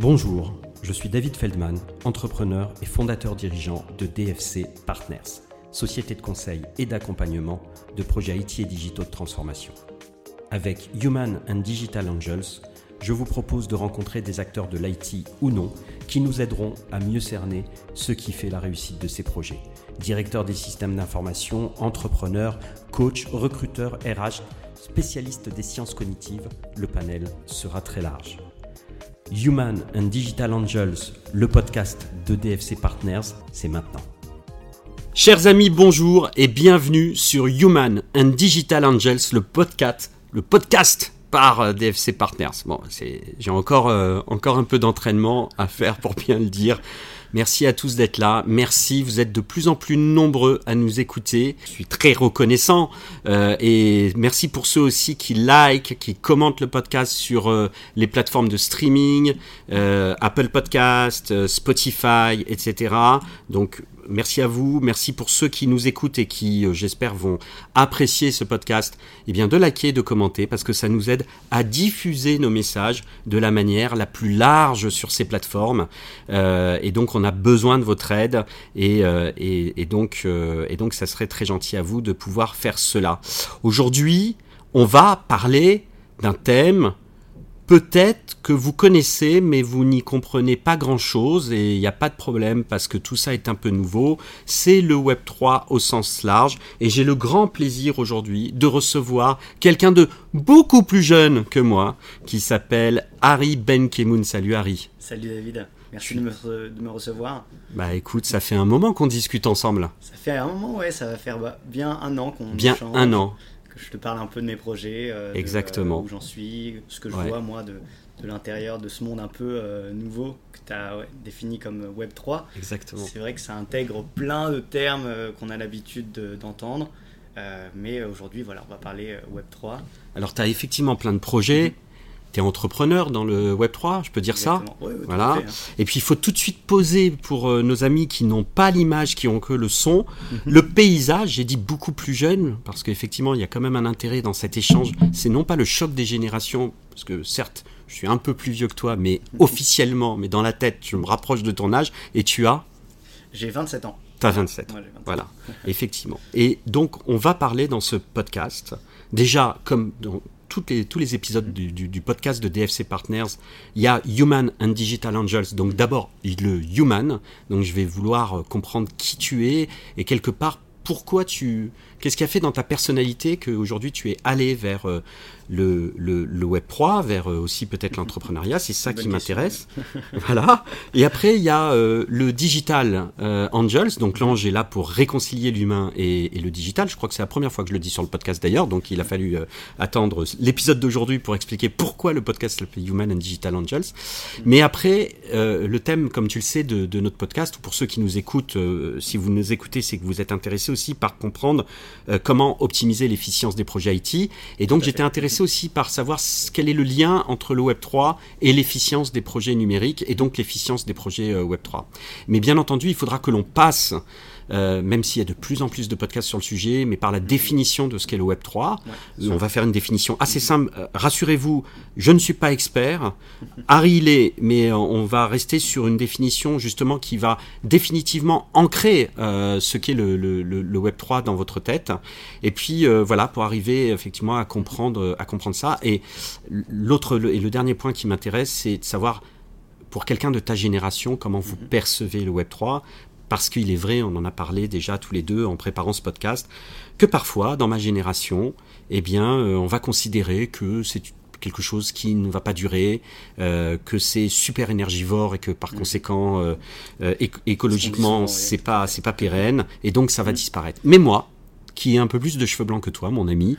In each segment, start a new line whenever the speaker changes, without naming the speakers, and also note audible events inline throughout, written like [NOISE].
Bonjour, je suis David Feldman, entrepreneur et fondateur dirigeant de DFC Partners, société de conseil et d'accompagnement de projets IT et digitaux de transformation. Avec Human and Digital Angels, je vous propose de rencontrer des acteurs de l'IT ou non qui nous aideront à mieux cerner ce qui fait la réussite de ces projets. Directeurs des systèmes d'information, entrepreneurs, coachs, recruteurs, RH, spécialistes des sciences cognitives, le panel sera très large. Human and Digital Angels, le podcast de DFC Partners, c'est maintenant. Chers amis, bonjour et bienvenue sur Human and Digital Angels, le podcast, le podcast par euh, DFC Partners. Bon, j'ai encore, euh, encore un peu d'entraînement à faire pour bien le dire. Merci à tous d'être là. Merci, vous êtes de plus en plus nombreux à nous écouter. Je suis très reconnaissant. Euh, et merci pour ceux aussi qui like, qui commentent le podcast sur euh, les plateformes de streaming, euh, Apple Podcast, Spotify, etc. Donc merci à vous, merci pour ceux qui nous écoutent et qui, euh, j'espère, vont apprécier ce podcast, eh bien de liker, de commenter, parce que ça nous aide à diffuser nos messages de la manière la plus large sur ces plateformes. Euh, et donc, on a besoin de votre aide, et, euh, donc, et donc, ça serait très gentil à vous de pouvoir faire cela. Aujourd'hui, on va parler d'un thème peut-être que vous connaissez, mais vous n'y comprenez pas grand-chose, et il n'y a pas de problème parce que tout ça est un peu nouveau. C'est le Web 3 au sens large, et j'ai le grand plaisir aujourd'hui de recevoir quelqu'un de beaucoup plus jeune que moi, qui s'appelle Harry Benkemoun. Salut Harry.
Salut David. Merci de me, recevoir.
Bah écoute, ça fait un moment qu'on discute ensemble.
Ça fait un moment, ouais, ça va faire bah, bien un an qu'on
Bien un an
je te parle un peu de mes projets,
euh, Exactement.
Euh, où j'en suis, ce que je vois moi de, de l'intérieur de ce monde un peu euh, nouveau que tu as défini comme Web 3.
Exactement.
C'est vrai que ça intègre plein de termes qu'on a l'habitude d'entendre. mais aujourd'hui, voilà, on va parler Web 3.
Alors, tu as effectivement plein de projets. Tu es entrepreneur dans le Web 3, je peux dire ça. voilà. Hein. Et puis il faut tout de suite poser pour euh, nos amis qui n'ont pas l'image, qui ont que le son, mhm. le paysage. J'ai dit beaucoup plus jeune parce qu'effectivement il y a quand même un intérêt dans cet échange. C'est non pas le choc des générations, parce que certes je suis un peu plus vieux que toi, mais mhm. officiellement, mais dans la tête, je me rapproche de ton âge. Et tu as?
J'ai 27 ans.
Tu as 27. Voilà, [LAUGHS] effectivement. Et donc on va parler dans ce podcast déjà comme tous les épisodes du, podcast de DFC Partners, il y a Human and Digital Angels. Donc d'abord le Human. Donc je vais vouloir comprendre qui tu es et quelque part pourquoi tu, qu'est-ce qui a fait dans ta personnalité qu'aujourd'hui tu es allé vers euh, le, le, Web 3, vers euh, aussi peut-être [LAUGHS] l'entrepreneuriat, c'est ça qui m'intéresse. [LAUGHS] voilà. Et après, il y a euh, le Digital euh, Angels. Donc l'ange est là pour réconcilier l'humain et, le digital. Je crois que c'est la première fois que je le dis sur le podcast d'ailleurs. Donc il a fallu attendre l'épisode d'aujourd'hui pour expliquer pourquoi le podcast s'appelle Human and Digital Angels. Mais après, le thème, comme tu le sais, de, de, notre podcast, ou pour ceux qui nous écoutent, si vous nous écoutez, c'est que vous êtes intéressés aussi par comprendre comment optimiser l'efficience des projets IT. Et donc j'étais intéressé aussi par savoir quel est le lien entre le Web 3 et l'efficience des projets numériques et donc l'efficience des projets euh, Web 3. Mais bien entendu, il faudra que l'on passe euh, même s'il y a de plus en plus de podcasts sur le sujet, mais par la définition de ce qu'est le Web 3. on va faire une définition assez simple. Euh, rassurez-vous, je ne suis pas expert. Harry l'est, mais on va rester sur une définition justement qui va définitivement ancrer ce qu'est le, le, Web 3 dans votre tête. Et puis voilà, pour arriver effectivement à comprendre, à comprendre ça. Et l'autre et le dernier point qui m'intéresse, c'est de savoir pour quelqu'un de ta génération, comment vous mhm. percevez le Web 3 Parce qu'il est vrai, on en a parlé déjà tous les deux en préparant ce podcast, que parfois, dans ma génération, eh bien, euh, on va considérer que c'est quelque chose qui ne va pas durer, euh, que c'est super énergivore et que par mhm. conséquent euh, écologiquement c'est pas c'est pas pérenne et donc ça va mhm. disparaître. Mais moi, qui a un peu plus de cheveux blancs que toi, mon ami.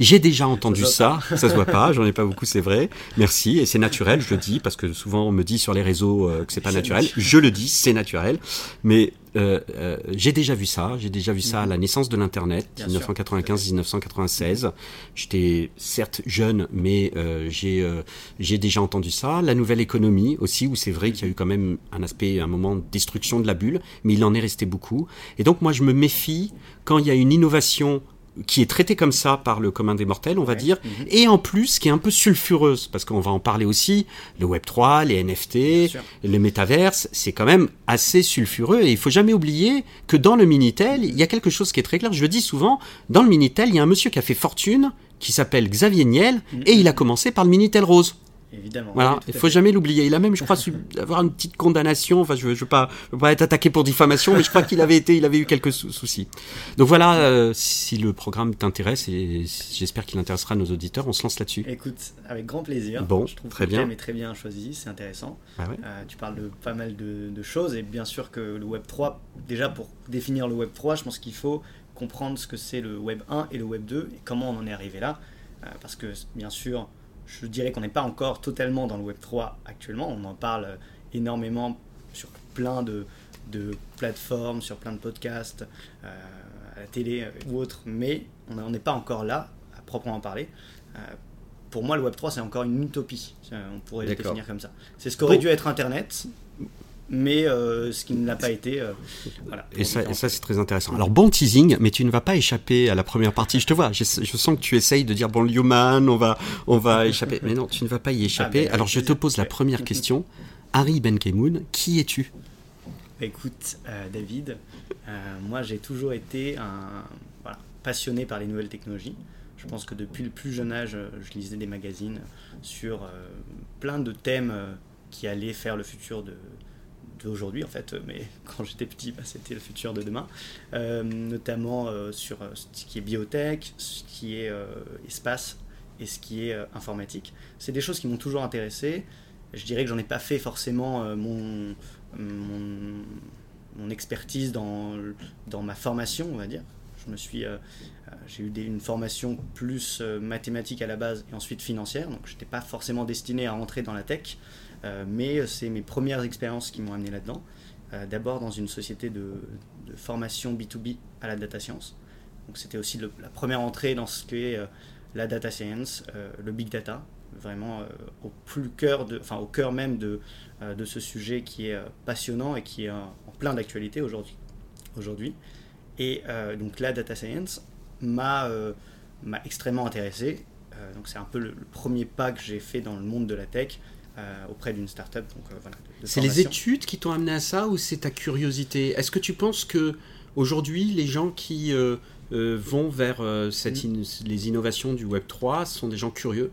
J'ai déjà entendu ça, ça, se voit pas, j'en ai pas beaucoup, c'est vrai. Merci, et c'est naturel, je le dis, parce que souvent on me dit sur les réseaux euh, que c'est pas naturel. Je le dis, c'est naturel. Mais euh, euh, j'ai déjà vu ça. J'ai déjà vu ça à la mhm. naissance de l'Internet, 1995-1996. J'étais certes jeune, mais euh, j'ai j'ai déjà entendu ça. La nouvelle économie aussi, où c'est vrai qu'il y a eu quand même un aspect, un moment de destruction de la bulle, mais il en est resté beaucoup. Et donc moi, je me méfie quand il y a une innovation qui est traitée comme ça par le commun des mortels, on va
Ouais.
dire,
Mhm.
et en plus qui est un peu sulfureuse, parce qu'on va en parler aussi, le Web 3, les NFT, le métaverse, c'est quand même assez sulfureux, et il faut jamais oublier que dans le Minitel, il y a quelque chose qui est très clair, je le dis souvent, dans le Minitel, il y a un monsieur qui a fait fortune, qui s'appelle Xavier Niel,
Mhm.
et il a commencé par le Minitel Rose.
Évidemment.
Voilà,
oui,
il
à
faut jamais l'oublier. Il a même, je crois, su [LAUGHS] avoir une petite condamnation. Enfin, je veux, je veux pas, je veux pas être attaqué pour diffamation, mais je crois qu'il avait été, il avait eu quelques sou- soucis. Donc voilà, euh, si le programme t'intéresse et j'espère qu'il intéressera nos auditeurs, on se lance là-dessus.
Écoute, avec grand plaisir.
Bon,
je trouve
très
que
bien.
très bien choisi, c'est intéressant.
Ah ouais.
Euh, tu parles de pas mal de, de choses et bien sûr que le Web 3, déjà pour définir le Web 3, je pense qu'il faut comprendre ce que c'est le Web 1 et le Web 2 et comment on en est arrivé là. Euh, parce que bien sûr, je dirais qu'on n'est pas encore totalement dans le Web 3 actuellement. On en parle euh, énormément sur plein de, de plateformes, sur plein de podcasts, euh, à la télé euh, ou autres, mais on n'en est pas encore là, à proprement parler. Euh, pour moi, le Web 3, c'est encore une utopie. On pourrait le définir comme ça. C'est ce qu'aurait dû être Internet, mais euh, ce qui ne l'a pas été. euh, voilà,
Et ça, et
Pour
ça c'est très intéressant. Alors bon teasing, mais tu ne vas pas échapper à la première partie. Je te vois, je, je sens que tu essayes de dire bon le human, on va, on va échapper. Mais non, tu ne vas pas y échapper.
mais avec
Alors je te pose la première question. Harry Benkemoun, qui es-tu?
Bah, Écoute, euh, David, moi j'ai toujours été un voilà, passionné par les nouvelles technologies. Je pense que depuis le plus jeune âge, je lisais des magazines sur plein de thèmes qui allaient faire le futur de d'aujourd'hui en fait, mais [LAUGHS] quand j'étais petit, bah, c'était le futur de demain, Euh, notamment euh, sur euh, ce qui est biotech, ce qui est espace et ce qui est informatique. C'est des choses qui m'ont toujours intéressé. Je dirais que j'en ai pas fait forcément mon, expertise dans, ma formation, on va dire. Je me suis, j'ai eu une formation plus mathématique à la base et ensuite financière, donc je n'étais pas forcément destiné à rentrer dans la tech, mais c'est mes premières expériences qui m'ont amené là-dedans. Euh, D'abord dans une société de, formation B2B à la data science. Donc c'était aussi la première entrée dans ce qu'est euh, la data science, euh, le big data, vraiment euh, au plus cœur enfin au cœur même de, euh, ce sujet qui est euh, passionnant et qui est euh, en plein d'actualité aujourd'hui. Aujourd'hui. Et euh, donc la data science m'a euh, extrêmement intéressé. Euh, donc c'est un peu le, premier pas que j'ai fait dans le monde de la tech euh, auprès d'une startup. Euh, voilà.
C'est les études qui t'ont amené à ça ou c'est ta curiosité? Est-ce que tu penses que aujourd'hui les gens qui euh, euh, vont vers euh, cette
Mm.
in- les innovations du Web 3 sont des gens curieux?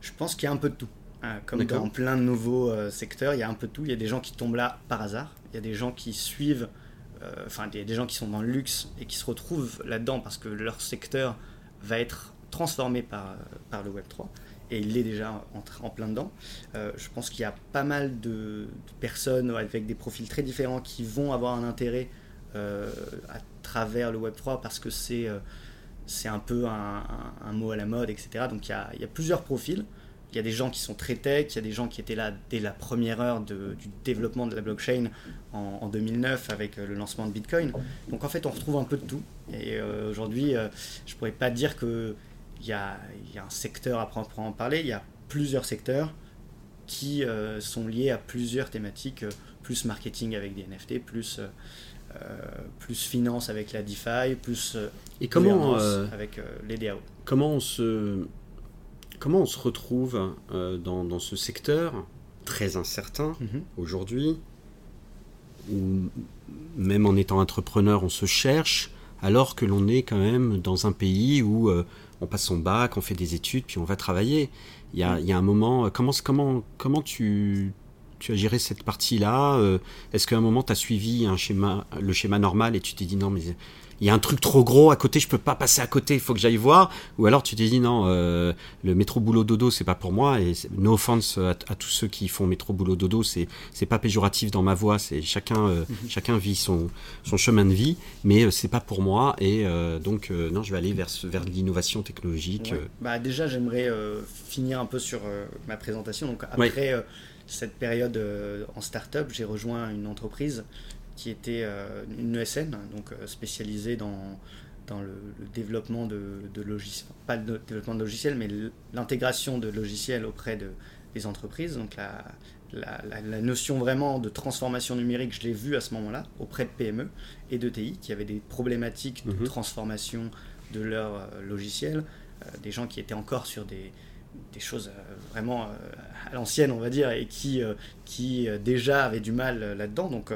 Je pense qu'il y a un peu de tout. Euh, comme dans plein de nouveaux euh, secteurs, il y a un peu de tout. Il y a des gens qui tombent là par hasard. Il y a des gens qui suivent, euh, enfin, il y a des gens qui sont dans le luxe et qui se retrouvent là-dedans parce que leur secteur va être transformé par, par le Web3. Et il est déjà en, plein dedans. Euh, je pense qu'il y a pas mal de, personnes avec des profils très différents qui vont avoir un intérêt euh, à travers le Web3 parce que c'est euh, un peu un, mot à la mode, etc. Donc il y a, plusieurs profils. Il y a des gens qui sont très tech, il y a des gens qui étaient là dès la première heure du développement de la blockchain en, en 2009 avec le lancement de Bitcoin. Donc en fait, on retrouve un peu de tout. Et aujourd'hui, euh, je pourrais pas dire que y a, il y a un secteur à proprement parler. Il y a plusieurs secteurs qui euh, sont liés à plusieurs thématiques, euh, plus marketing avec des NFT, plus euh, plus finance avec la DeFi, plus
Et comment,
avec les DAO.
comment, on se, comment on se retrouve dans, dans ce secteur très incertain
Mhm.
aujourd'hui, où même en étant entrepreneur, on se cherche, alors que l'on est quand même dans un pays où euh, on passe son bac, on fait des études, puis on va travailler. Il y a, il y a un moment, comment, comment, comment tu, tu as géré cette partie-là euh, Est-ce qu'à un moment, tu as suivi un schéma, le schéma normal et tu t'es dit non, mais il y a un truc trop gros à côté, je peux pas passer à côté, il faut que j'aille voir Ou alors tu t'es dit non, euh, le métro boulot dodo, c'est pas pour moi, et no offense à, à tous ceux qui font métro boulot dodo, c'est c'est pas péjoratif dans ma voix, c'est chacun euh, chacun vit son son chemin de vie, mais euh, c'est pas pour moi et euh, donc non, je vais aller vers vers l'innovation technologique.
Ouais. Bah, déjà, j'aimerais finir un peu sur ma présentation. Donc, après cette période en start-up, j'ai rejoint une entreprise qui était euh, une ESN, donc euh, spécialisée dans, dans le, le développement de, de logiciels, pas le développement de logiciels, mais l'intégration de logiciels auprès de, des entreprises. Donc, la, la, la- la notion vraiment de transformation numérique, je l'ai vue à ce moment-là auprès de PME et de TI qui avaient des problématiques de
Mhm.
transformation de leur logiciel, des gens qui étaient encore sur des, des choses vraiment à l'ancienne, on va dire, et qui, qui déjà avaient du mal là-dedans. Donc,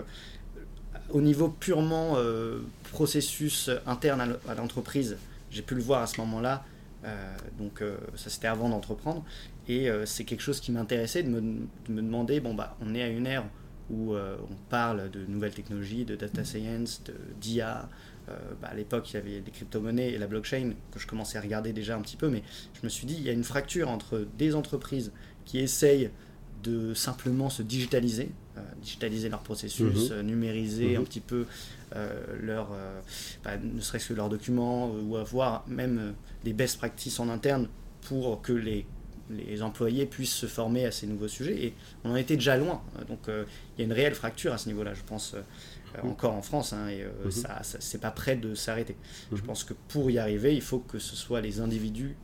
au niveau purement processus interne à l'entreprise, j'ai pu le voir à ce moment-là. donc, ça c'était avant d'entreprendre. Et c'est quelque chose qui m'intéressait de me, de me, demander bon, bah, on est à une ère où euh, on parle de nouvelles technologies, de data science, d'IA. Euh, bah, à l'époque, il y avait des crypto-monnaies et la blockchain que je commençais à regarder déjà un petit peu, mais je me suis dit, il y a une fracture entre des entreprises qui essayent de simplement se digitaliser, euh, digitaliser leur processus, mhm. numériser un mhm. petit peu leur, bah, ne serait-ce que leurs documents, ou avoir même des best practices en interne pour que les les employés puissent se former à ces nouveaux sujets. Et on en était déjà loin. Donc euh, il y a une réelle fracture à ce niveau-là, je pense, euh, mhm. encore en France. Hein, et euh, mhm. ça, c'est pas prêt de s'arrêter. Je pense que pour y arriver, il faut que ce soit les individus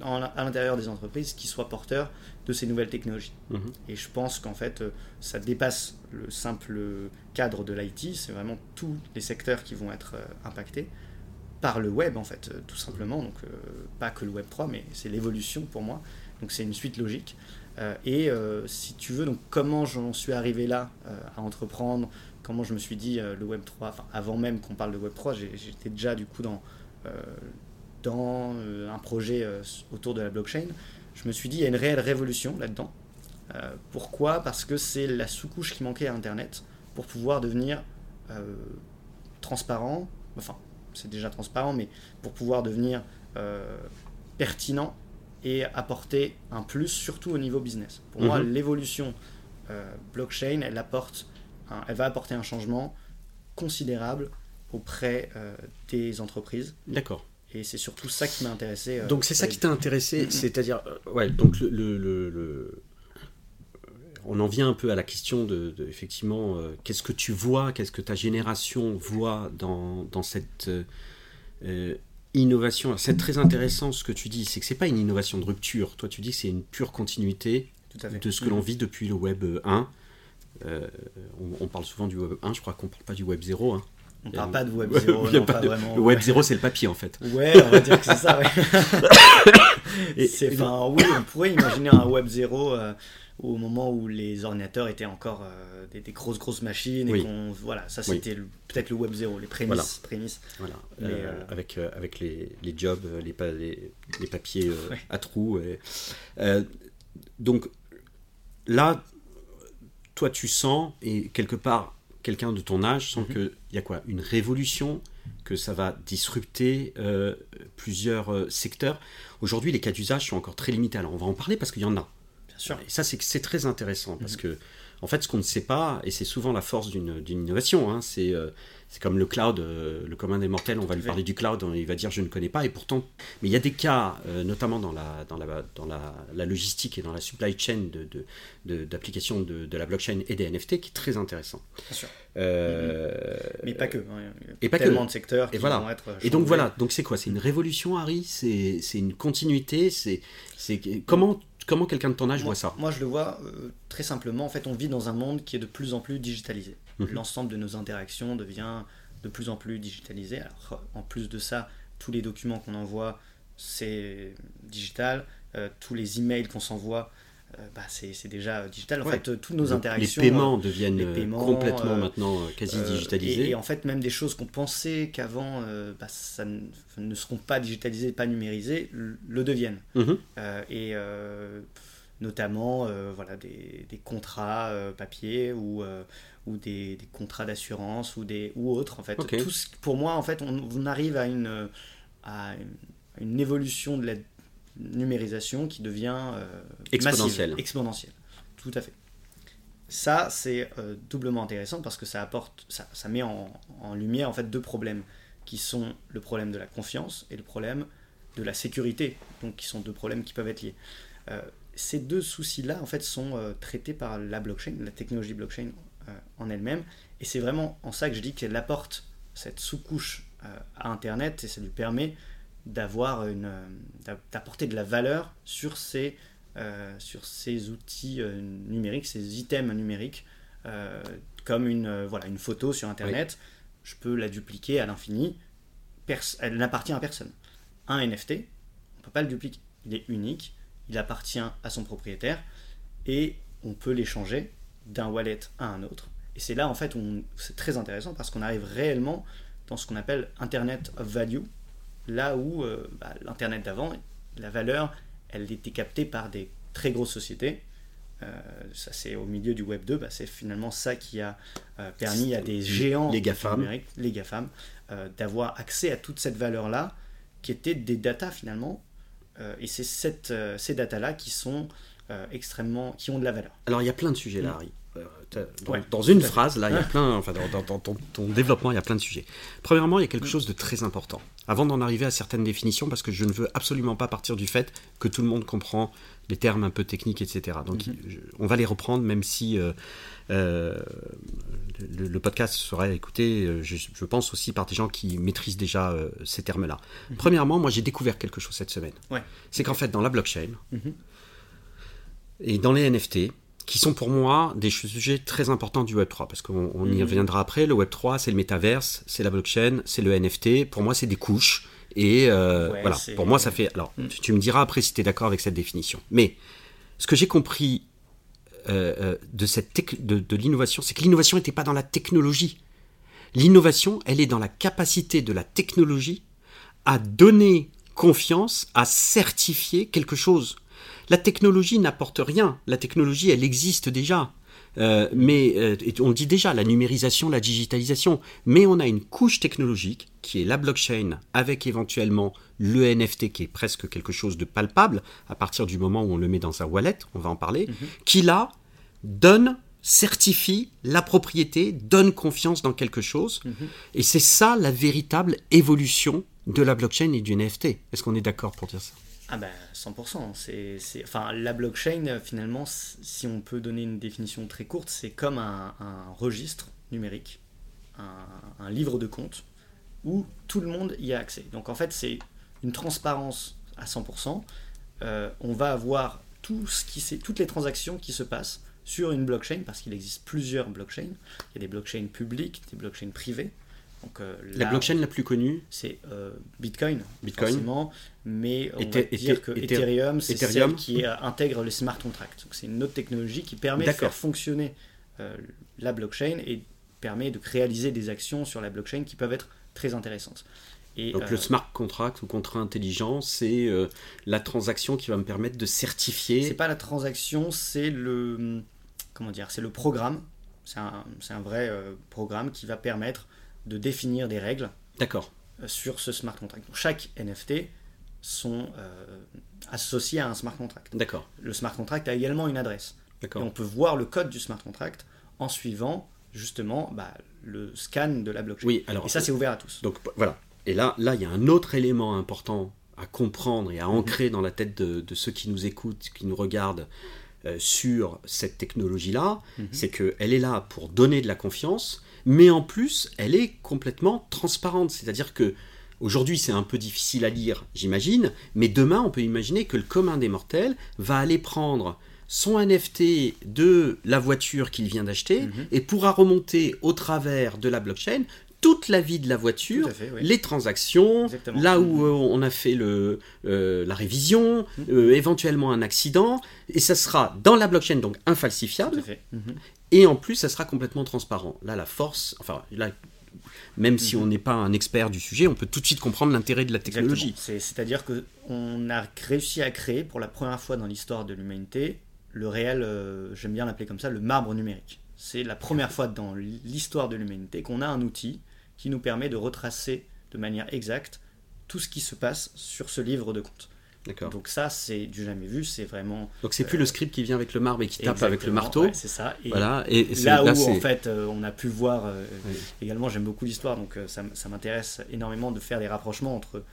à l'intérieur des entreprises qui soient porteurs de ces nouvelles technologies. Et je pense qu'en fait, ça dépasse le simple cadre de l'IT. C'est vraiment tous les secteurs qui vont être impactés par le web en fait tout simplement donc pas que le web 3 mais c'est l'évolution pour moi donc c'est une suite logique. Euh, et euh, si tu veux, donc comment j'en suis arrivé là euh, à entreprendre, comment je me suis dit le Web 3, enfin avant même qu'on parle de Web 3, j'étais déjà du coup dans, dans un projet autour de la blockchain. Je me suis dit il y a une réelle révolution là-dedans. pourquoi? Parce que c'est la sous-couche qui manquait à Internet pour pouvoir devenir transparent, enfin c'est déjà transparent, mais pour pouvoir devenir pertinent et apporter un plus, surtout au niveau business. Pour moi, mhm. l'évolution euh, blockchain, elle, apporte elle va apporter un changement considérable auprès euh, des entreprises.
D'accord.
Et c'est surtout ça qui m'a intéressé.
Euh, donc c'est ça qui t'a intéressé, c'est-à-dire, ouais, donc le, le, le, on en vient un peu à la question de, effectivement, qu'est-ce que tu vois, qu'est-ce que ta génération voit dans, dans cette innovation? C'est très intéressant ce que tu dis, c'est que c'est pas une innovation de rupture. Toi, tu dis que c'est une pure continuité de ce que l'on vit depuis le Web 1. Euh, on, parle souvent du Web 1, je crois qu'on parle pas du Web 0. Hein.
On parle pas de Web 0. non, pas
vraiment, le Web 0, c'est le papier en fait.
Ouais, on va dire que c'est ça. Ouais. [LAUGHS] et, enfin, oui, on pourrait imaginer un Web 0 au moment où les ordinateurs étaient encore euh, des, grosses grosses machines et voilà ça c'était peut-être le web 0 les prémices prémices
voilà. Euh, euh, avec avec les, les jobs les, les, papiers à trous donc là toi tu sens et quelque part quelqu'un de ton âge sent mhm. qu'il y a quoi une révolution que ça va disrupter plusieurs secteurs aujourd'hui les cas d'usage sont encore très limités alors on va en parler parce qu'il y en a et ça, c'est très intéressant parce mhm. que, en fait, ce qu'on ne sait pas, et c'est souvent la force d'une innovation, hein, c'est euh, c'est comme le cloud, euh, le commun des mortels, on va lui parler du cloud, il va dire je ne connais pas, et pourtant, mais il y a des cas, euh, notamment dans, la, dans, la, dans la, la, logistique et dans la supply chain d'application de, de, de, la blockchain et des NFT qui est très intéressant.
Bien sûr. Mais pas que. Hein.
Et pas
tellement
que.
de secteurs qui
et voilà.
vont être.
Et donc voilà, donc c'est quoi? C'est une révolution, Harry? C'est une continuité? C'est comment Comment quelqu'un de ton âge voit ça?
Moi, je le vois euh, très simplement. En fait, on vit dans un monde qui est de plus en plus digitalisé. Mhm. L'ensemble de nos interactions devient de plus en plus digitalisé. Alors, en plus de ça, tous les documents qu'on envoie, c'est digital. Euh, tous les emails qu'on s'envoie, bah, c'est déjà digital. En fait, toutes nos interactions.
Les paiements deviennent complètement maintenant quasi digitalisés.
Et, en fait, même des choses qu'on pensait qu'avant, bah, ça ne, seront pas digitalisées, pas numérisées, le deviennent. Mhm. et notamment voilà, des, des contrats papier ou, ou des, des contrats d'assurance ou, des, ou autres. En fait. Tout pour moi, en fait, on, on arrive à une, à une évolution de la numérisation qui devient euh,
exponentielle.
exponentielle. Tout à fait. Ça, c'est euh, doublement intéressant parce que ça apporte, ça, ça met en, en, lumière en fait deux problèmes qui sont le problème de la confiance et le problème de la sécurité, donc qui sont deux problèmes qui peuvent être liés. Euh, ces deux soucis-là, en fait, sont traités par la blockchain, la technologie blockchain en elle-même, et c'est vraiment en ça que je dis qu'elle apporte cette sous-couche à Internet et ça lui permet d'avoir une euh, d'apporter de la valeur sur ces euh, sur ces outils euh, numériques ces items numériques comme une voilà une photo sur internet je peux la dupliquer à l'infini elle n'appartient à personne. Un NFT, on ne peut pas le dupliquer. Il est unique, il appartient à son propriétaire et on peut l'échanger d'un wallet à un autre. Et c'est là en fait où c'est très intéressant parce qu'on arrive réellement dans ce qu'on appelle Internet of Value, là où euh, bah, l'Internet d'avant, la valeur, elle était captée par des très grosses sociétés. Euh, ça c'est au milieu du Web 2, bah, c'est finalement ça qui a euh, permis à des géants
les GAFAM,
numériques, les GAFAM d'avoir accès à toute cette valeur-là, qui étaient des datas finalement. et c'est ces datas-là qui sont extrêmement, qui ont de la valeur.
Alors il y a plein de sujets là, mm. Euh, dans, une phrase, là, il y a plein, enfin, dans, ton, développement, il y a plein de sujets. Premièrement, il y a quelque chose de très important. Avant d'en arriver à certaines définitions, parce que je ne veux absolument pas partir du fait que tout le monde comprend les termes un peu techniques, etc. Donc, mhm. on va les reprendre, même si euh, euh, le, podcast sera écouté, je, pense aussi par des gens qui maîtrisent déjà ces termes-là. Mhm. Premièrement, moi, j'ai découvert quelque chose cette semaine. C'est qu'en fait, dans la blockchain mhm. et dans les NFT, qui sont pour moi des sujets très importants du Web3, parce qu'on y mhm. reviendra après. Le Web3, c'est le métaverse, c'est la blockchain, c'est le NFT. Pour moi, c'est des couches. Et euh, voilà, pour moi, ça fait. Alors, mm. tu, me diras après si tu es d'accord avec cette définition. Mais ce que j'ai compris euh, euh, de, cette de, de l'innovation, c'est que l'innovation n'était pas dans la technologie. L'innovation, elle est dans la capacité de la technologie à donner confiance, à certifier quelque chose. La technologie n'apporte rien. La technologie, elle existe déjà. Euh, mais euh, on dit déjà la numérisation, la digitalisation, mais on a une couche technologique qui est la blockchain avec éventuellement le NFT qui est presque quelque chose de palpable à partir du moment où on le met dans un wallet, on va en parler, mhm. qui là donne, certifie la propriété, donne confiance dans quelque chose, mhm. et c'est ça la véritable évolution de la blockchain et du NFT. Est-ce qu'on est d'accord pour dire ça?
Ah ben 100%. C'est, Enfin, la blockchain, finalement, si on peut donner une définition très courte, c'est comme un, registre numérique, un, livre de compte, où tout le monde y a accès. Donc en fait, c'est une transparence à 100%. Euh, on va avoir tout ce qui, toutes les transactions qui se passent sur une blockchain, parce qu'il existe plusieurs blockchains. Il y a des blockchains publiques, des blockchains privées.
Euh, la blockchain la plus connue
C'est euh, Bitcoin, Bitcoin, forcément, mais on va dire que Ethereum, c'est celle qui euh, intègre les smart contracts. C'est une autre technologie qui permet de faire fonctionner la blockchain et permet de réaliser des actions sur la blockchain qui peuvent être très intéressantes.
Et, Donc le smart contract ou contrat intelligent, c'est la transaction qui va me permettre de certifier.
C'est pas la transaction, c'est le comment dire, c'est le programme. C'est un, un, vrai programme qui va permettre de définir des règles
D'accord.
Euh, sur ce smart contract. chaque NFT sont euh, associés à un smart contract.
D'accord.
Le smart contract a également une adresse.
D'accord.
Et on peut voir le code du smart contract en suivant justement bah, le scan de la blockchain.
Oui, alors,
et ça, c'est ouvert à tous.
Donc voilà. Et là, là, il y a un autre élément important à comprendre et à mhm. ancrer dans la tête de, ceux qui nous écoutent, qui nous regardent sur cette technologie-là, mhm. c'est qu'elle est là pour donner de la confiance, mais en plus, elle est complètement transparente. C'est-à-dire que aujourd'hui, c'est un peu difficile à lire, j'imagine, mais demain, on peut imaginer que le commun des mortels va aller prendre son NFT de la voiture qu'il vient d'acheter mhm. et pourra remonter au travers de la blockchain toute la vie de la voiture, les transactions, là où mhm. euh, on a fait le, euh, la révision, mhm. euh, éventuellement un accident, et ça sera dans la blockchain, donc infalsifiable, et en plus, ça sera complètement transparent. Là, la force, enfin, là, même si on n'est pas un expert du sujet, on peut tout de suite comprendre l'intérêt de la technologie.
C'est-à-dire qu'on a réussi à créer pour la première fois dans l'histoire de l'humanité le réel, j'aime bien l'appeler comme ça, le marbre numérique. C'est la première fois dans l'histoire de l'humanité qu'on a un outil qui nous permet de retracer de manière exacte tout ce qui se passe sur ce livre de comptes. Donc ça, c'est du jamais vu, c'est vraiment...
Donc c'est plus le script qui vient avec le marbre et qui tape avec le marteau.
c'est ça.
Et voilà. Et
là, où en fait euh, on a pu voir, euh, également j'aime beaucoup l'histoire, donc euh, ça, ça m'intéresse énormément de faire des rapprochements entre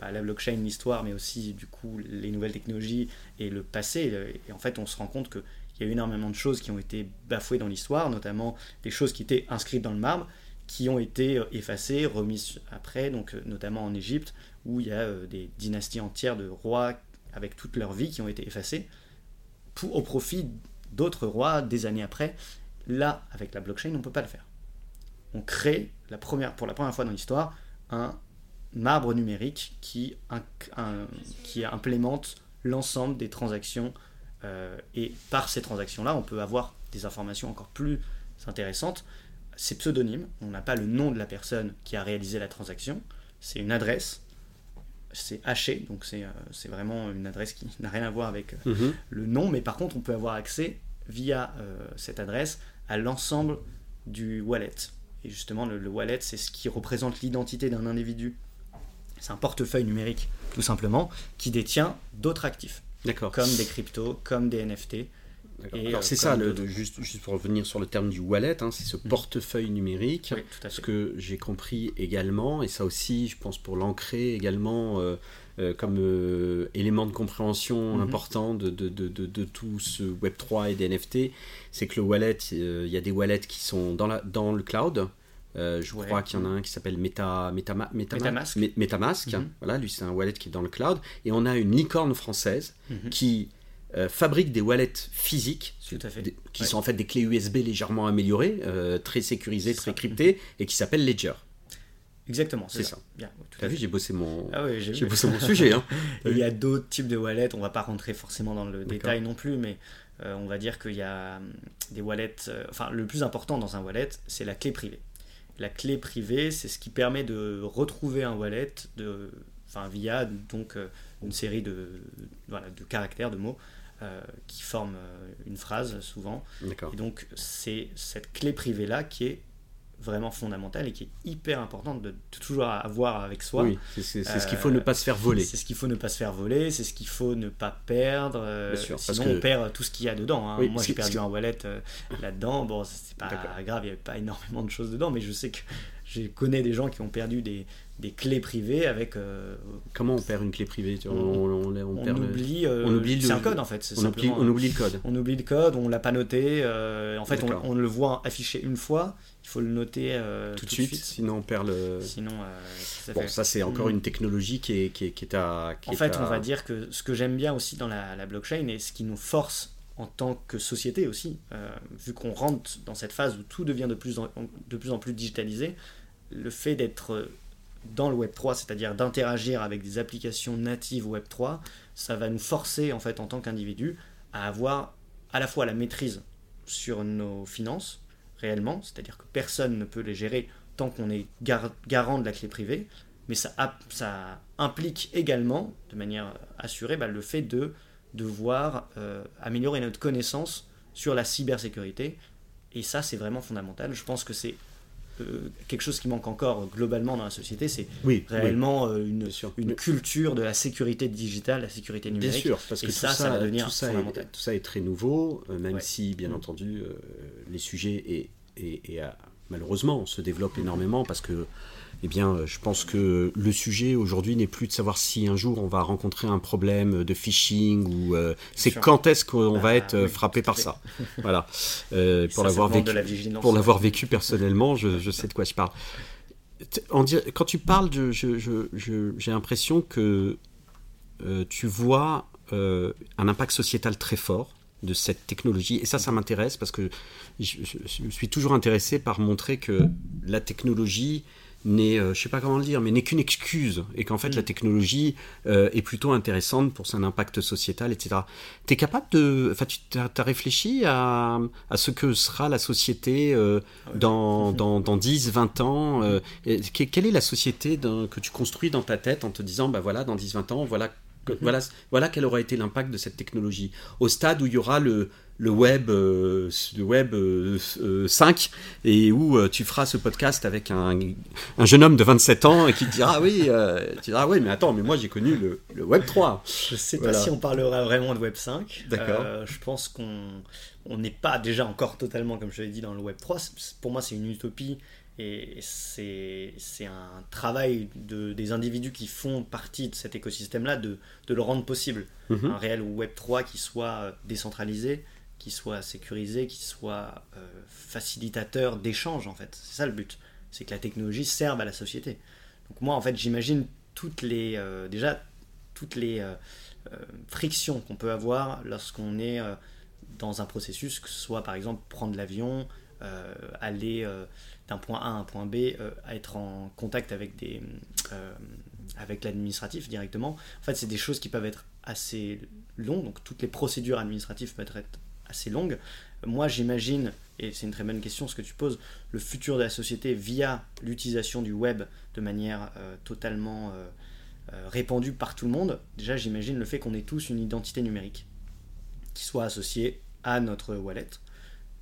bah, la blockchain, l'histoire, mais aussi du coup les nouvelles technologies et le passé. Et en fait on se rend compte qu'il y a eu énormément de choses qui ont été bafouées dans l'histoire, notamment des choses qui étaient inscrites dans le marbre qui ont été euh, effacées, remises après, donc euh, notamment en Égypte, où il y a euh, des dynasties entières de rois avec toute leur vie qui ont été effacées pour, au profit d'autres rois des années après. Là, avec la blockchain, on ne peut pas le faire. On crée la première, pour la première fois dans l'histoire un arbre numérique qui, implémente l'ensemble des transactions. Et par ces transactions-là, on peut avoir des informations encore plus intéressantes. C'est pseudonyme, on n'a pas le nom de la personne qui a réalisé la transaction, c'est une adresse, c'est haché, donc c'est euh, vraiment une adresse qui n'a rien à voir avec euh, mhm. le nom, mais par contre on peut avoir accès via cette adresse à l'ensemble du wallet. Et justement, le wallet, c'est ce qui représente l'identité d'un individu. C'est un portefeuille numérique, tout simplement, qui détient d'autres actifs. Comme des cryptos, comme des NFT.
Et Alors euh, c'est ça, le, juste, juste pour revenir sur le terme du wallet, hein, c'est ce mm. portefeuille numérique. ce que j'ai compris également, et ça aussi, je pense pour l'ancrer également euh, euh, comme élément de compréhension mm-hmm. important de, de, de, de, tout ce Web3 et des NFT, c'est que le wallet, il y a des wallets qui sont dans, la, dans le cloud, euh, je crois qu'il y en a un qui s'appelle Meta, Meta, Metamask. Metamask. Mhm. Voilà, lui c'est un wallet qui est dans le cloud. Et on a une licorne française mhm. qui euh, fabrique des wallets physiques, qui sont en fait des clés USB légèrement améliorées, euh, très sécurisées, très cryptées, et qui s'appelle Ledger.
Exactement,
c'est ça. Tu as vu, j'ai bossé mon,
ah
j'ai bossé mon sujet. Hein. [LAUGHS]
Il y a d'autres types de wallets, on va pas rentrer forcément dans le détail non plus, mais on va dire qu'il y a hum, des wallets, enfin le plus important dans un wallet, c'est la clé privée. La clé privée, c'est ce qui permet de retrouver un wallet de, via donc, euh, une série de, voilà, de caractères, de mots euh, qui forment euh, une phrase souvent. Et donc c'est cette clé privée-là qui est vraiment fondamentale et qui est hyper importante de, toujours avoir avec soi.
Oui, c'est ce qu'il faut ne pas se faire voler.
C'est ce qu'il faut ne pas se faire voler, c'est ce qu'il faut ne pas perdre. Euh, sinon, on perd tout ce qu'il y a dedans. Hein. Moi, j'ai perdu un wallet euh, là-dedans. Bon, c'est pas grave, il n'y avait pas énormément de choses dedans, mais je sais que je connais des gens qui ont perdu des, des clés privées avec. Euh,
Comment on perd une clé privée
on, on, on, on, oublie, on, oublie. c'est un code en fait.
On oublie, on oublie le code. [LAUGHS]
On oublie le code, on l'a pas noté. en fait, on, le voit affiché une fois il faut le noter euh,
tout, de suite, sinon on perd le.
Sinon,
euh, bon, ça c'est encore mm. une technologie qui est, qui est, qui est à.
en fait, on va dire que ce que j'aime bien aussi dans la, blockchain et ce qui nous force en tant que société aussi, euh, vu qu'on rentre dans cette phase où tout devient de plus en, de plus, en plus digitalisé, le fait d'être dans le Web 3, c'est-à-dire d'interagir avec des applications natives Web 3, ça va nous forcer en fait en tant qu'individu à avoir à la fois la maîtrise sur nos finances, réellement, c'est-à-dire que personne ne peut les gérer tant qu'on est garant de la clé privée, mais ça, implique également, de manière assurée, bah, le fait de devoir euh, améliorer notre connaissance sur la cybersécurité. Et ça, c'est vraiment fondamental. Je pense que c'est quelque chose qui manque encore globalement dans la société, c'est réellement euh, une, une culture de la sécurité digitale, la sécurité numérique.
Bien sûr, parce que ça, ça, va devenir tout ça fondamental. Est, tout ça est très nouveau, euh, même si, bien mm. entendu, les sujets et, et, malheureusement se développent énormément parce que eh bien, je pense que le sujet aujourd'hui n'est plus de savoir si un jour on va rencontrer un problème de phishing ou c'est quand est-ce qu'on va bah être frappé par ça. Voilà. pour l'avoir vécu, pour l'avoir vécu personnellement, je, sais de quoi je parle. quand tu parles, j'ai l'impression que tu vois un impact sociétal très fort de cette technologie. Et ça, ça m'intéresse parce que je, suis toujours intéressé par montrer que la technologie n'est, euh, je sais pas comment le dire, mais n'est qu'une excuse et qu'en fait la mm. technologie euh, est plutôt intéressante pour son impact sociétal, etc. Tu es capable de, enfin, tu as, réfléchi à, à, ce que sera la société euh, dans, dans, dans, 10, 20 ans Quelle est la société que tu construis dans ta tête en te disant, bah voilà, dans 10, 20 ans, voilà voilà, voilà quel aura été l'impact de cette technologie. Au stade où il y aura le, le web, euh, le web 5 euh, euh, et où tu feras ce podcast avec un, un, jeune homme de 27 ans et qui te dira ah oui, tu diras ah oui mais attends mais moi j'ai connu le, le, web 3.
Je sais pas si on parlera vraiment de web 5. D'accord. je pense qu'on on n'est pas déjà encore totalement comme je l'ai dit dans le web 3. Pour moi c'est une utopie et c'est un travail de, des individus qui font partie de cet écosystème-là de, de, le rendre possible. Mhm. Un réel Web 3 qui soit euh, décentralisé, qui soit sécurisé, qui soit euh, facilitateur d'échanges, en fait. C'est ça le but. C'est que la technologie serve à la société. Donc moi, en fait, j'imagine toutes les... Euh, déjà, toutes les frictions qu'on peut avoir lorsqu'on est dans un processus, que ce soit par exemple prendre l'avion, aller d'un point A à un point B, être en contact avec des avec l'administratif directement. En fait, c'est des choses qui peuvent être assez longues, donc toutes les procédures administratives peuvent être assez longues. Moi, j'imagine, et c'est une très bonne question ce que tu poses, le futur de la société via l'utilisation du web de manière euh, totalement euh, euh, répandue par tout le monde. Déjà, j'imagine le fait qu'on ait tous une identité numérique qui soit associée à notre wallet.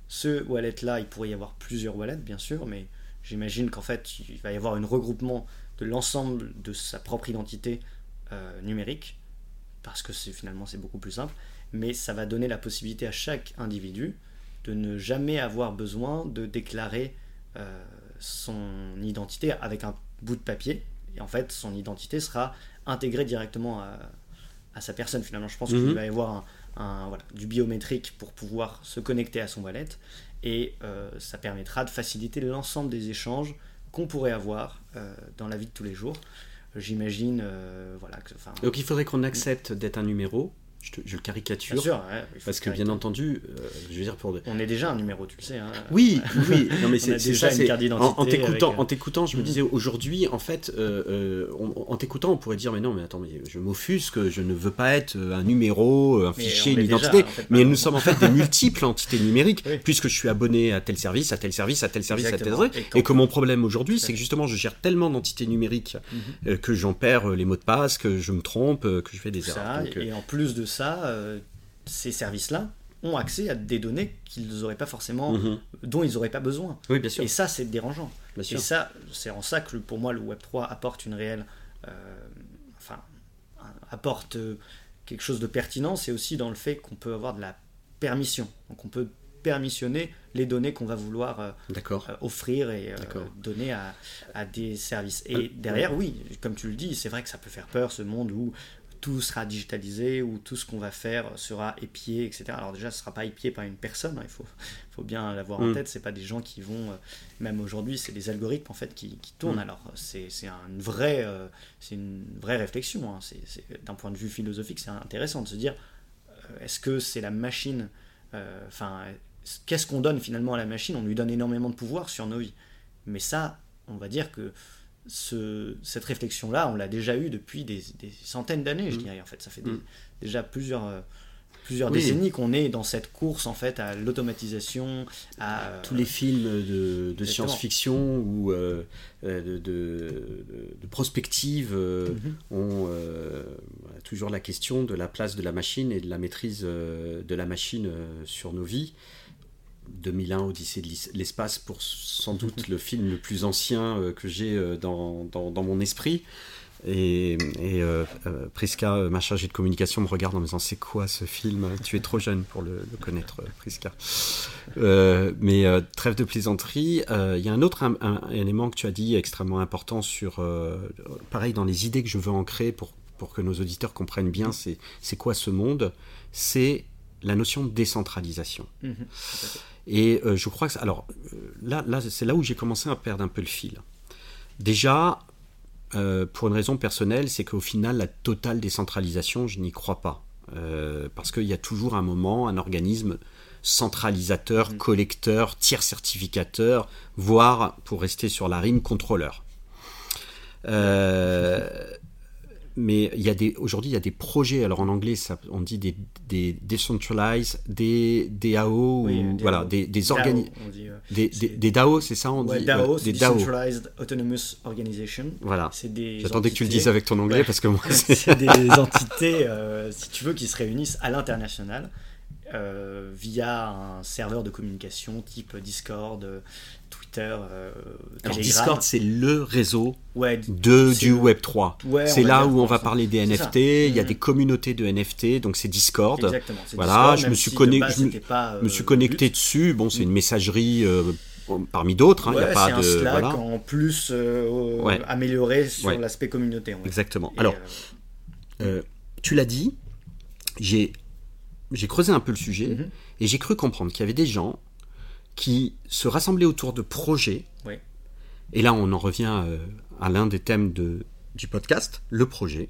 Ce wallet-là, il pourrait y avoir plusieurs wallets, bien sûr, mais j'imagine qu'en fait, il va y avoir un regroupement de l'ensemble de sa propre identité numérique, parce que finalement c'est beaucoup plus simple, mais ça va donner la possibilité à chaque individu de ne jamais avoir besoin de déclarer euh, son identité avec un bout de papier. Et en fait, son identité sera intégrée directement à, sa personne. Finalement, je pense qu'il mhm. va y avoir un, voilà, du biométrique pour pouvoir se connecter à son wallet. Et euh, ça permettra de faciliter l'ensemble des échanges qu'on pourrait avoir euh, dans la vie de tous les jours. J'imagine, voilà. Que,
Donc il faudrait qu'on accepte d'être un numéro je, le caricature.
Bien sûr,
parce que bien entendu, euh, je veux dire pour.
On est déjà un numéro, tu le sais. Hein.
Oui, oui. [LAUGHS] Non mais c'est
ça. Une carte
en, en t'écoutant, en t'écoutant, je me mhm. disais aujourd'hui, en fait, euh, euh, en t'écoutant, on pourrait dire mais non, mais attends, mais je m'offusque, je ne veux pas être un numéro, un fichier, une identité. mais nous sommes en fait des multiples entités numériques, puisque je suis abonné à tel service, à tel service, à tel service, à tel service, et, que mon problème aujourd'hui, c'est que justement, je gère tellement d'entités numériques mhm. que j'en perds les mots de passe, que je me trompe, que je fais des erreurs.
et en plus de ça, euh, ces services-là ont accès à des données qu'ils auraient pas forcément, mhm. dont ils n'auraient pas besoin.
Oui, bien sûr.
Et ça, c'est dérangeant. Et ça, c'est en ça que pour moi, le Web 3 apporte une réelle, euh, enfin, apporte euh, quelque chose de pertinent. C'est aussi dans le fait qu'on peut avoir de la permission. Donc, on peut permissionner les données qu'on va vouloir offrir et donner à, à, des services. Et derrière, oui, comme tu le dis, c'est vrai que ça peut faire peur ce monde où tout sera digitalisé, ou tout ce qu'on va faire sera épié, etc. Alors déjà, ce ne sera pas épié par une personne, hein, il faut, [LAUGHS] faut bien l'avoir en mm. tête, c'est pas des gens qui vont, euh, même aujourd'hui, c'est des algorithmes en fait qui, qui tournent. Mm. Alors c'est une, vraie, euh, une vraie réflexion, hein. c'est d'un point de vue philosophique, c'est intéressant de se dire, euh, est-ce que c'est la machine, enfin, qu'est-ce qu'on donne finalement à la machine? On lui donne énormément de pouvoir sur nos vies. Mais ça, on va dire que cette réflexion-là, on l'a déjà eue depuis des, centaines d'années, je mm. dirais. En fait, ça fait mm. déjà plusieurs, euh, plusieurs décennies qu'on est dans cette course en fait à l'automatisation, à
tous les films de, science-fiction ou euh, de, de, prospective euh, mm-hmm. ont toujours la question de la place de la machine et de la maîtrise de la machine sur nos vies. 2001 Odyssée de l'espace pour sans doute [LAUGHS] le film le plus ancien euh, que j'ai euh, dans, dans, mon esprit. Et, et euh, Priska, ma chargée de communication, me regarde en me disant C'est quoi ce film? Tu es trop jeune pour le, connaître, Priska. mais trêve de plaisanterie, il y a un autre élément que tu as dit extrêmement important sur, pareil, dans les idées que je veux ancrer pour, pour que nos auditeurs comprennent bien c'est quoi ce monde? C'est la notion de décentralisation. Mmh et euh, je crois que. Alors, euh, là, là c'est là où j'ai commencé à perdre un peu le fil. Déjà, euh, pour une raison personnelle, c'est qu'au final, la totale décentralisation, je n'y crois pas. parce qu'il y a toujours un moment, un organisme centralisateur, mmh. collecteur, tiers certificateur, voire, pour rester sur la rime, contrôleur. Euh, mais il y a des aujourd'hui il y a des projets. Alors en anglais ça, on dit des, des decentralized des DAO ou voilà des des organismes des, des, DAO c'est ça on
dit DAO des decentralized autonomous organization.
Voilà. J'attendais que tu le dises avec ton anglais parce que moi
c'est des entités euh, si tu veux qui se réunissent à l'international euh, via un serveur de communication type Discord, Twitter, euh,
Discord, c'est le réseau de, du Web3. c'est là où on va parler des NFT. Il y a mm-hmm. des communautés de NFT, donc c'est Discord.
Exactement.
Voilà, je me suis, me, suis connecté dessus. Bon, c'est une messagerie parmi d'autres. Hein,
il
y a pas
un Slack en plus amélioré sur l'aspect communautaire.
Exactement. Alors, tu l'as dit, j'ai j'ai creusé un peu le sujet mhm. et j'ai cru comprendre qu'il y avait des gens qui se rassemblaient autour de projets. Et là, on en revient euh, à l'un des thèmes de, du podcast, le projet.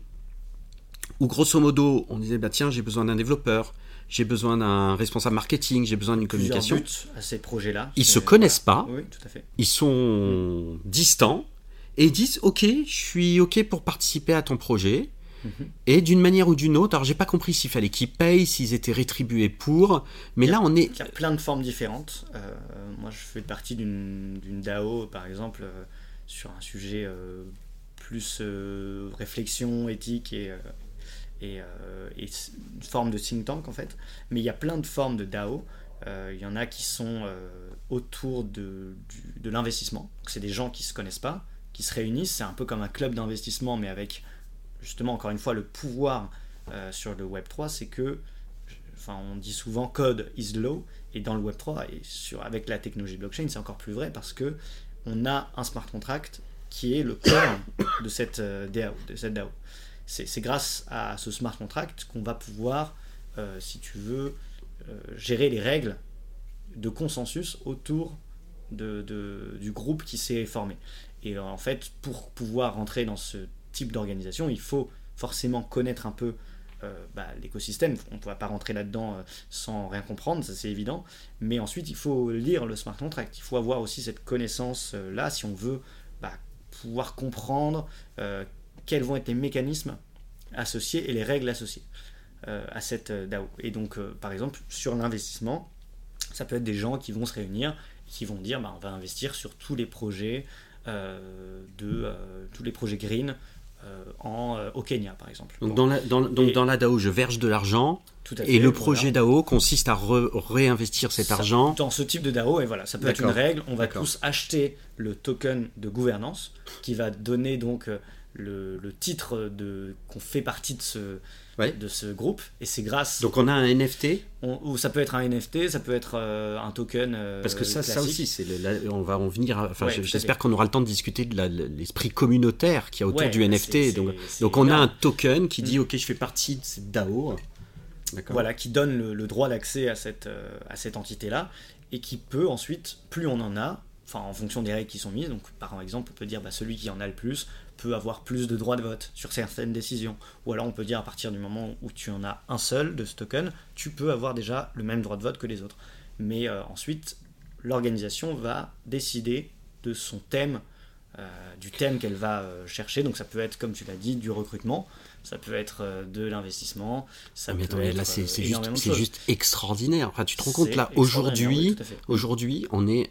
Où grosso modo, on disait bah, tiens, j'ai besoin d'un développeur, j'ai besoin d'un responsable marketing, j'ai besoin d'une communication.
Buts à ces projets-là.
Ils se connaissent pas.
Oui, tout à fait.
Ils sont distants et ils disent ok, je suis ok pour participer à ton projet.
Mhm.
Et d'une manière ou d'une autre, alors j'ai pas compris s'il fallait qu'ils payent, s'ils étaient rétribués pour, mais là on est.
Il y a plein de formes différentes. Euh, moi je fais partie d'une DAO par exemple euh, sur un sujet euh, plus réflexion éthique et, et, et une forme de think tank en fait. Mais il y a plein de formes de DAO. Il y en a qui sont autour de, de l'investissement. C'est des gens qui se connaissent pas, qui se réunissent. C'est un peu comme un club d'investissement, mais avec justement encore une fois le pouvoir euh, sur le Web 3, c'est que, enfin, on dit souvent code is law, et dans le Web 3 et sur avec la technologie blockchain, c'est encore plus vrai parce que on a un smart contract qui est le cœur [COUGHS] de cette euh, DAO, de cette DAO. C'est grâce à ce smart contract qu'on va pouvoir, euh, si tu veux, gérer les règles de consensus autour de, du groupe qui s'est formé. Et en fait, pour pouvoir rentrer dans ce type d'organisation, il faut forcément connaître un peu euh, bah, l'écosystème. On ne va pas rentrer là-dedans euh, sans rien comprendre, ça c'est évident. Mais ensuite, il faut lire le smart contract. Il faut avoir aussi cette connaissance-là si on veut bah, pouvoir comprendre euh, quels vont être les mécanismes associés et les règles associées euh, à cette euh, DAO. Et donc, euh, par exemple, sur l'investissement, ça peut être des gens qui vont se réunir et qui vont dire bah, on va investir sur tous les projets euh, de euh, tous les projets green euh, en, euh, au Kenya, par exemple.
Donc,
Bon,
dans la, dans, donc
Et-
dans la DAO, je verge de l'argent
tout à
et
fait,
le
voilà.
projet DAO consiste à re- réinvestir cet
Ça-
argent.
Dans ce type de DAO, et voilà, ça peut être une règle. On va tous acheter le token de gouvernance qui va donner donc euh, le, le titre qu'on fait partie de ce,
Ouais.
de ce groupe. Et c'est grâce.
Donc on a un NFT
on- ou ça peut être un NFT, ça peut être euh, un token. euh,
parce que ça, ça aussi, c'est le- la- on va en venir. Enfin,
Ouais,
j'espère qu'on aura le temps de discuter de l'esprit communautaire qu'il y a autour
Ouais,
du NFT. donc, donc on a un token qui dit
Mm.
ok, je fais partie de cette DAO.
Voilà, qui donne le, le droit d'accès à cette, euh, à cette entité-là et qui peut ensuite, plus on en a, enfin en fonction des règles qui sont mises, donc par exemple on peut dire bah, celui qui en a le plus peut avoir plus de droits de vote sur certaines décisions. Ou alors on peut dire à partir du moment où tu en as un seul de ce token, tu peux avoir déjà le même droit de vote que les autres. Mais euh, ensuite, l'organisation va décider de son thème, euh, du thème qu'elle va euh, chercher. Donc ça peut être, comme tu l'as dit, du recrutement, ça peut être de l'investissement, ça
Ah, mais
peut
attends, mais
être
là, c'est juste, juste extraordinaire. Enfin, tu te rends compte là, aujourd'hui,
oui,
aujourd'hui, on est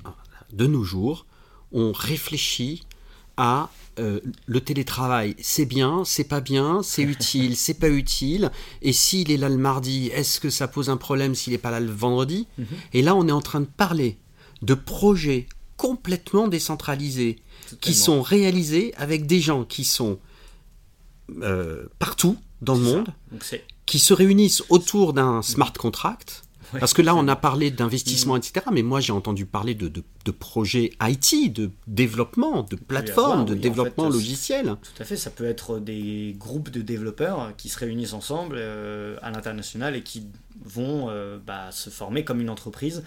de nos jours, on réfléchit à euh, le télétravail. C'est bien, c'est pas bien, c'est [LAUGHS] utile, c'est pas utile. Et s'il est là le mardi, est-ce que ça pose un problème s'il n'est pas là le vendredi?
Mhm.
Et là, on est en train de parler de projets complètement décentralisés qui sont réalisés avec des gens qui sont euh, partout dans le
ça.
monde qui se réunissent autour d'un smart contract.
Ouais,
Parce que là, on a parlé d'investissement,
Mm.
etc. Mais moi, j'ai entendu parler de, de, de projets IT, de développement, de plateformes,
avoir,
de
oui, en
développement
fait,
logiciel.
Tout à fait, ça peut être des groupes de développeurs qui se réunissent ensemble euh, à l'international et qui vont euh, bah, se former comme une entreprise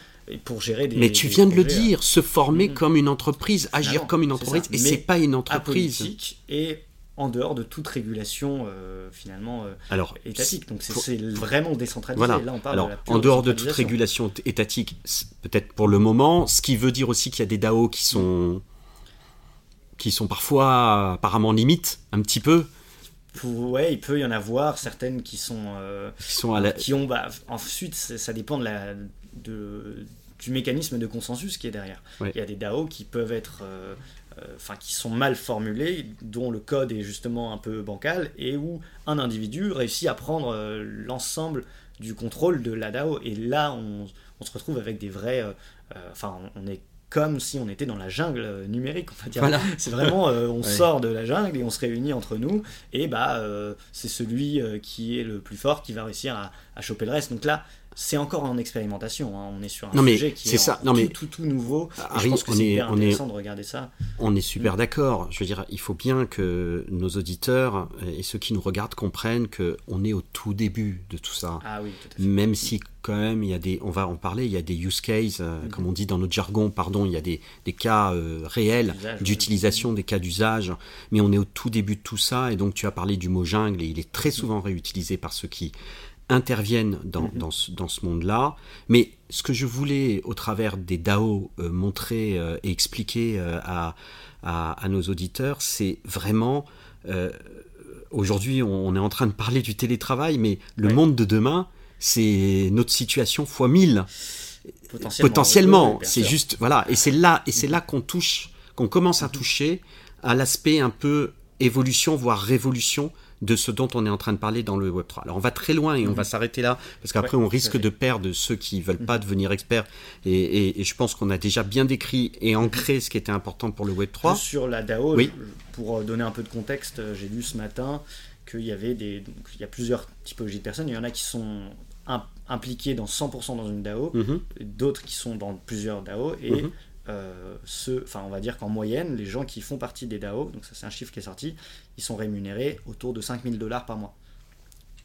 pour gérer des.
Mais tu viens de le
projets,
dire, se former
Mhm.
comme une entreprise, agir comme une entreprise, et c'est pas une entreprise.
apolitique et en dehors de toute régulation euh, finalement euh,
Alors,
étatique. Donc c'est vraiment décentralisé.
Voilà.
Là, on parle
Alors,
de la pure
en dehors de toute régulation étatique, peut-être pour le moment, ce qui veut dire aussi qu'il y a des DAO qui sont qui sont parfois apparemment limites un petit peu,
Pour- ouais, il peut y en avoir certaines qui sont euh,
qui sont à la,
qui ont bah, ensuite ça dépend de la de, du mécanisme de consensus qui est derrière.
Ouais.
Il y a des DAO qui peuvent être enfin qui sont mal formulés, dont le code est justement un peu bancal et où un individu réussit à prendre euh, l'ensemble du contrôle de la DAO et là on, on se retrouve avec des vrais euh, euh, enfin on, est comme si on était dans la jungle euh, numérique, on va dire.
Voilà. [LAUGHS]
C'est vraiment, euh, on
Ouais.
sort de la jungle et on se réunit entre nous, et bah euh, c'est celui euh, qui est le plus fort qui va réussir à, à choper le reste. Donc là, c'est encore en expérimentation. hein. On est sur un
Non, mais
sujet qui
c'est
est
ça. mais-
tout, nouveau.
Harry,
je pense que
on
c'est hyper
est-
intéressant de regarder ça.
On est
Mm.
super d'accord. Je veux dire, il faut bien que nos auditeurs et ceux qui nous regardent comprennent que on est au tout début de tout ça.
Ah oui, tout à fait.
Même si quand même il y a des, on va en parler, il y a des use cases, euh,
Mhm.
comme on dit dans notre jargon, pardon, il y a des, des cas euh, réels d'utilisation, des cas d'usage, mais on est au tout début de tout ça, et donc tu as parlé du mot jungle, et il est très souvent réutilisé par ceux qui interviennent dans,
Mhm.
dans ce, dans ce monde-là. Mais ce que je voulais, au travers des DAO, euh, montrer euh, et expliquer euh, à, à, à nos auditeurs, c'est vraiment... Aujourd'hui, on, on est en train de parler du télétravail, mais le
Ouais.
monde de demain, c'est notre situation fois 1000
Potentiellement.
c'est juste voilà, et c'est là et c'est là qu'on touche, qu'on commence à toucher à l'aspect un peu évolution voire révolution de ce dont on est en train de parler dans le Web 3. Alors on va très loin et on va s'arrêter là parce qu'après
Ouais,
on risque de perdre ceux qui veulent pas devenir experts et, et- et je pense qu'on a déjà bien décrit et ancré ce qui était important pour le Web 3.
Juste sur la DAO,
Oui.
pour euh, donner un peu de contexte, euh, j'ai lu ce matin qu'il y avait des, donc, il y a plusieurs typologies de personnes. Il y en a qui sont im- impliqués dans 100% dans une DAO,
Mhm,
d'autres qui sont dans plusieurs DAO et
Mhm.
Euh, ceux, enfin on va dire qu'en moyenne, les gens qui font partie des DAO, donc ça c'est un chiffre qui est sorti, ils sont rémunérés autour de 5000 dollars par mois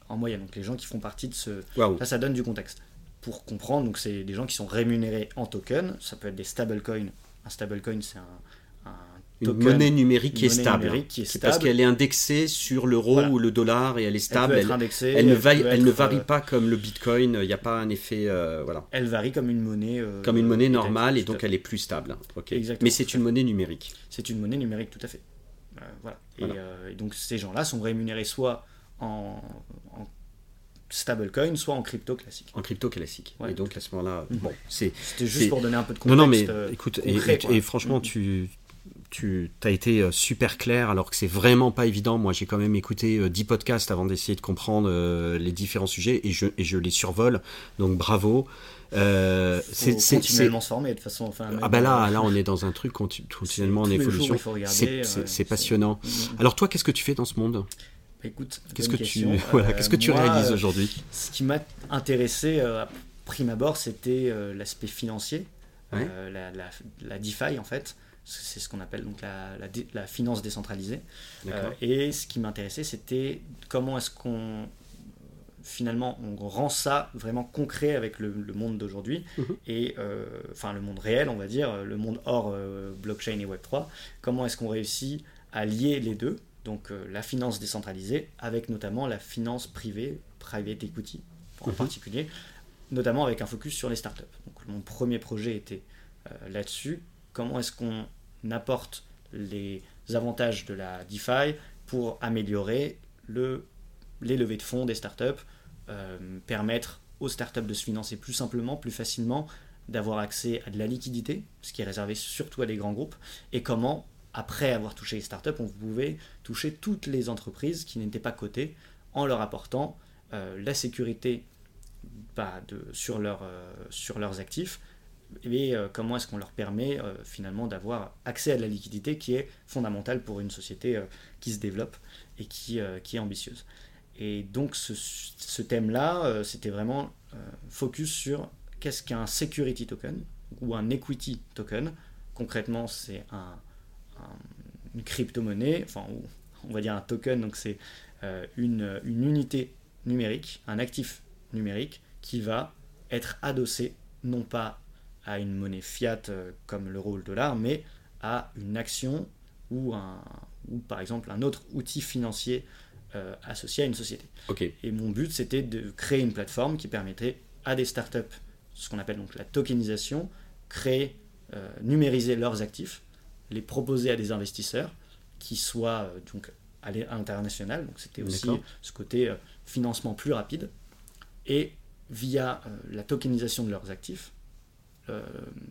en moyenne. Donc les gens qui font partie de ce,
Waouh.
Là, ça donne du contexte. Pour comprendre, donc c'est des gens qui sont rémunérés en token. Ça peut être des stablecoins. Un stablecoin, c'est un
Une
token,
monnaie numérique qui est stable.
qui est
parce qu'elle est indexée sur l'euro
Voilà.
ou le dollar et elle est stable. Elle,
indexée.
elle ne, varie,
peut
elle ne
être,
varie
euh,
pas comme le Bitcoin. Il n'y a pas un effet euh, voilà.
Elle varie comme une monnaie. euh,
comme une monnaie normale et donc elle est plus stable. Ok.
Exactement.
Mais c'est une monnaie numérique.
C'est une monnaie numérique, tout à fait. Voilà.
Voilà.
Et, et donc ces gens-là sont rémunérés soit en, en stablecoin, soit en crypto classique.
En crypto classique.
Ouais.
Et donc à ce moment-là,
Mhm.
bon, c'est.
C'était juste pour donner un peu de contexte.
non, mais écoute, et,
concret,
et-
quoi.
et franchement,
Mhm.
tu. Tu as été euh, super clair alors que c'est vraiment pas évident. Moi, j'ai quand même écouté euh, 10 podcasts avant d'essayer de comprendre euh, les différents sujets et je, et je les survole. Donc bravo. Euh, c'est-
continuellement se former de toute façon. Enfin,
Ah bah là,
euh,
là, on est dans un truc conti- [LAUGHS] continuellement en évolution. C'est
euh,
passionnant.
Mhm.
Alors toi, qu'est-ce que tu fais dans ce monde?
Bah, écoute,
Qu'est-ce que tu,
question. [LAUGHS]
voilà,
Euh,
qu'est-ce que tu
moi,
réalises
euh,
aujourd'hui?
Ce qui m'a intéressé euh, à prime abord, c'était euh, l'aspect financier,
Ouais.
euh, la, la, la DeFi en fait. C'est ce qu'on appelle donc la, la, finance décentralisée. Euh, et ce qui m'intéressait, c'était comment est-ce qu'on finalement on rend ça vraiment concret avec le, le monde d'aujourd'hui
Mhm.
et euh, enfin le monde réel, on va dire, le monde hors euh, blockchain et Web 3. Comment est-ce qu'on réussit à lier les deux, donc la finance décentralisée avec notamment la finance privée, private equity en
Mhm.
particulier, notamment avec un focus sur les startups. Donc mon premier projet était euh, là-dessus. Comment est-ce qu'on apporte les avantages de la DeFi pour améliorer le, les levées de fonds des startups, euh, permettre aux startups de se financer plus simplement, plus facilement, d'avoir accès à de la liquidité, ce qui est réservé surtout à des grands groupes, et comment, après avoir touché les startups, on pouvait toucher toutes les entreprises qui n'étaient pas cotées en leur apportant euh, la sécurité bah, euh, sur leurs actifs et euh, comment est-ce qu'on leur permet euh, finalement d'avoir accès à la liquidité qui est fondamentale pour une société euh, qui se développe et qui, qui est ambitieuse. Et donc ce, thème-là, c'était vraiment focus sur qu'est-ce qu'un security token ou un equity token. Concrètement, c'est un, un- une crypto-monnaie, enfin, on va dire un token, donc c'est une, une unité numérique, un actif numérique qui va être adossé non pas à une monnaie fiat euh, comme l'euro ou le dollar, mais à une action ou, un, ou par exemple un autre outil financier euh, associé à une société.
Ok.
Et mon but, c'était de créer une plateforme qui permettrait à des startups, ce qu'on appelle donc la tokenisation, créer, euh, numériser leurs actifs, les proposer à des investisseurs qui soient euh, donc à l'international. Donc c'était aussi ce côté financement plus rapide. Et via la tokenisation de leurs actifs,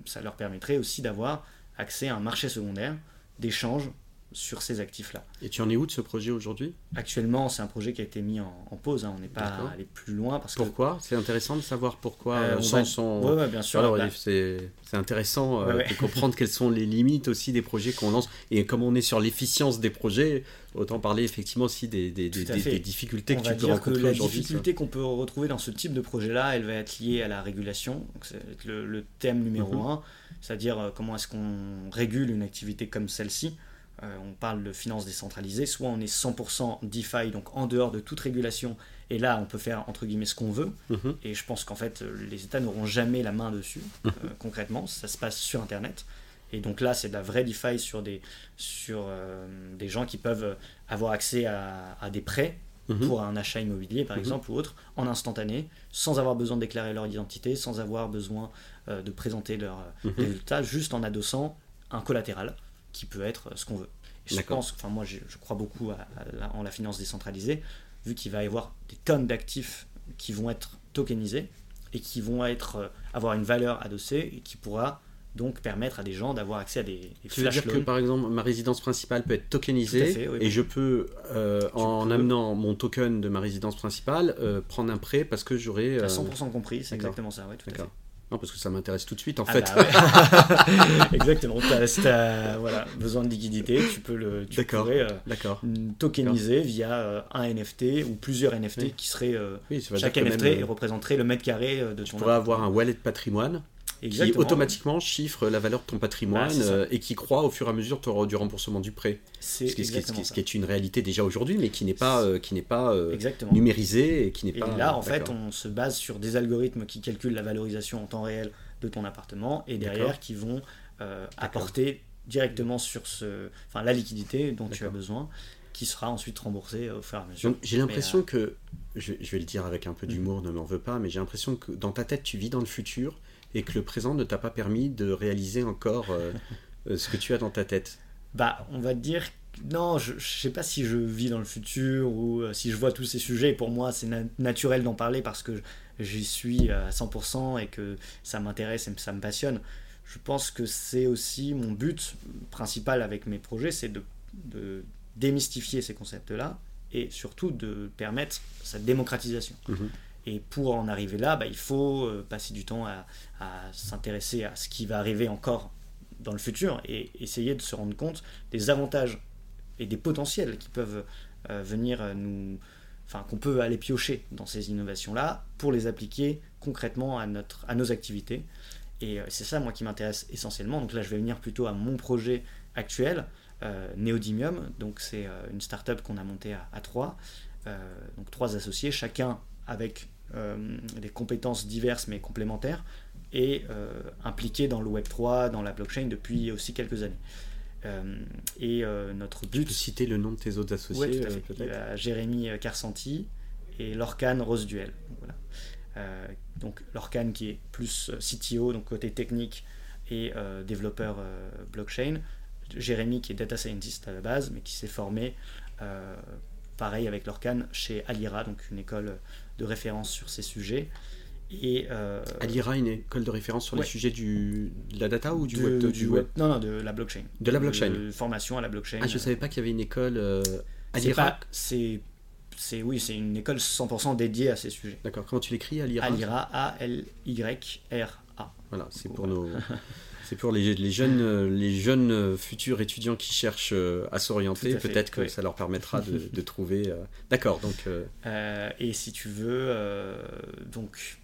ça leur permettrait aussi d'avoir accès à un marché secondaire d'échange sur ces actifs-là.
Et tu en es où de ce projet aujourd'hui?
Actuellement, c'est un projet qui a été mis en, en pause. hein. On n'est pas allé plus loin parce
Pourquoi? C'est intéressant de savoir pourquoi.
Euh,
euh,
on
sans,
va-
sans-.
Ouais, ouais, bien sûr.
Alors,
Bah,
c'est intéressant euh,
Ouais,
de comprendre quelles sont les limites aussi des projets qu'on lance. Et comme on est sur l'efficience des projets, autant parler effectivement aussi des, des, des- des- difficultés
on
que
va
tu peux rencontrer
la
aujourd'hui.
difficulté qu'on peut retrouver dans ce type de projet-là, elle va être liée à la régulation. C'est le, le thème numéro
Mhm.
un, c'est-à-dire euh, comment est-ce qu'on régule une activité comme celle-ci. Euh, on parle de finances décentralisées, soit on est 100% DeFi, donc en dehors de toute régulation, et là on peut faire entre guillemets ce qu'on veut.
Mhm.
Et je pense qu'en fait, les États n'auront jamais la main dessus, euh, concrètement. Ça se passe sur Internet. Et donc là, c'est de la vraie DeFi sur des, sur, euh, des gens qui peuvent avoir accès à, à des prêts mhm. pour un achat immobilier par mhm. exemple ou autre, en instantané, sans avoir besoin de déclarer leur identité, sans avoir besoin de présenter leurs résultats, juste en adossant un collatéral qui peut être ce qu'on veut. je pense, enfin moi je, crois beaucoup en la finance décentralisée, vu qu'il va y avoir des tonnes d'actifs qui vont être tokenisés et qui vont être, avoir une valeur adossée et qui pourra donc permettre à des gens d'avoir accès à des, des
tu veux dire que par exemple ma résidence principale peut être tokenisée et je peux euh, en amenant mon token de ma résidence principale euh, prendre un prêt parce que j'aurai
euh... 100% compris c'est exactement ça oui tout à fait
non, parce que ça m'intéresse tout de suite en
ah
fait.
Bah [LAUGHS] exactement. Si tu as voilà, besoin de liquidité, tu peux le tu pourrais, euh, tokeniser via euh, un NFT ou plusieurs NFT qui seraient. Euh, chaque NFT représenterait le mètre carré de ton.
Tu pourrais avoir un wallet patrimoine qui automatiquement chiffre la valeur de ton patrimoine euh, et qui croit au fur et à mesure du remboursement du prêt. Ce qui, ce, qui, est une réalité déjà aujourd'hui, mais qui n'est pas, euh, qui n'est pas euh, numérisé et qui n'est pas.
Là, en fait, on se base sur des algorithmes qui calculent la valorisation en temps réel de ton appartement et derrière qui vont apporter directement sur ce, enfin, la liquidité dont tu as besoin qui sera ensuite remboursée au fur et à mesure.
J'ai l'impression que, je, je, vais le dire avec un peu d'humour, mhm. ne m'en veux pas, mais j'ai l'impression que dans ta tête, tu vis dans le futur et que le présent ne t'a pas permis de réaliser encore euh, [LAUGHS] euh, ce que tu as dans ta tête
Bah, on va dire non, je ne sais pas si je vis dans le futur ou euh, si je vois tous ces sujets. Pour moi, c'est naturel d'en parler parce que j'y suis à 100% et que ça m'intéresse et ça me passionne. Je pense que c'est aussi mon but principal avec mes projets, c'est de, démystifier ces concepts-là et surtout de permettre sa démocratisation. Mhm. Et pour en arriver là, bah, il faut euh, passer du temps à, s'intéresser à ce qui va arriver encore dans le futur et essayer de se rendre compte des avantages et des potentiels qui peuvent euh, venir nous, enfin qu'on peut aller piocher dans ces innovations-là pour les appliquer concrètement à, notre, à nos activités. Et euh, c'est ça, moi, qui m'intéresse essentiellement. Donc là, je vais venir plutôt à mon projet actuel, Neodymium. Donc c'est une start-up qu'on a montée à, à trois. donc trois associés, chacun avec des compétences diverses mais complémentaires, et euh, impliqué dans le Web3, dans la blockchain depuis aussi quelques années. Euh, et notre but. Tu
peux citer le nom de tes autres associés
peut-être? Jérémy Carsanti et Lorcan Rose Duel. donc Lorcan qui est plus CTO, donc côté technique et développeur blockchain. Jérémy qui est data scientist à la base, mais qui s'est formé, pareil avec Lorcan, chez Alira, donc une école de référence sur ces sujets. Et,
euh, Alira, une école de référence sur les sujets du, de la data ou du, web,
du, web, Non, non, de la blockchain.
De la blockchain.
formation à la blockchain.
Ah, je ne savais pas qu'il y avait une école euh, Alira.
C'est c'est oui, c'est une école 100% dédiée à ces sujets.
D'accord. Comment tu l'écris, Alira?
Alira, A-L-Y-R-A.
Voilà, c'est pour nos. [LAUGHS] C'est pour les, les, jeunes, euh, les jeunes euh, futurs étudiants qui cherchent euh, à s'orienter. Peut-être que ça leur permettra de, [LAUGHS] de trouver. D'accord, donc.
et si tu veux, donc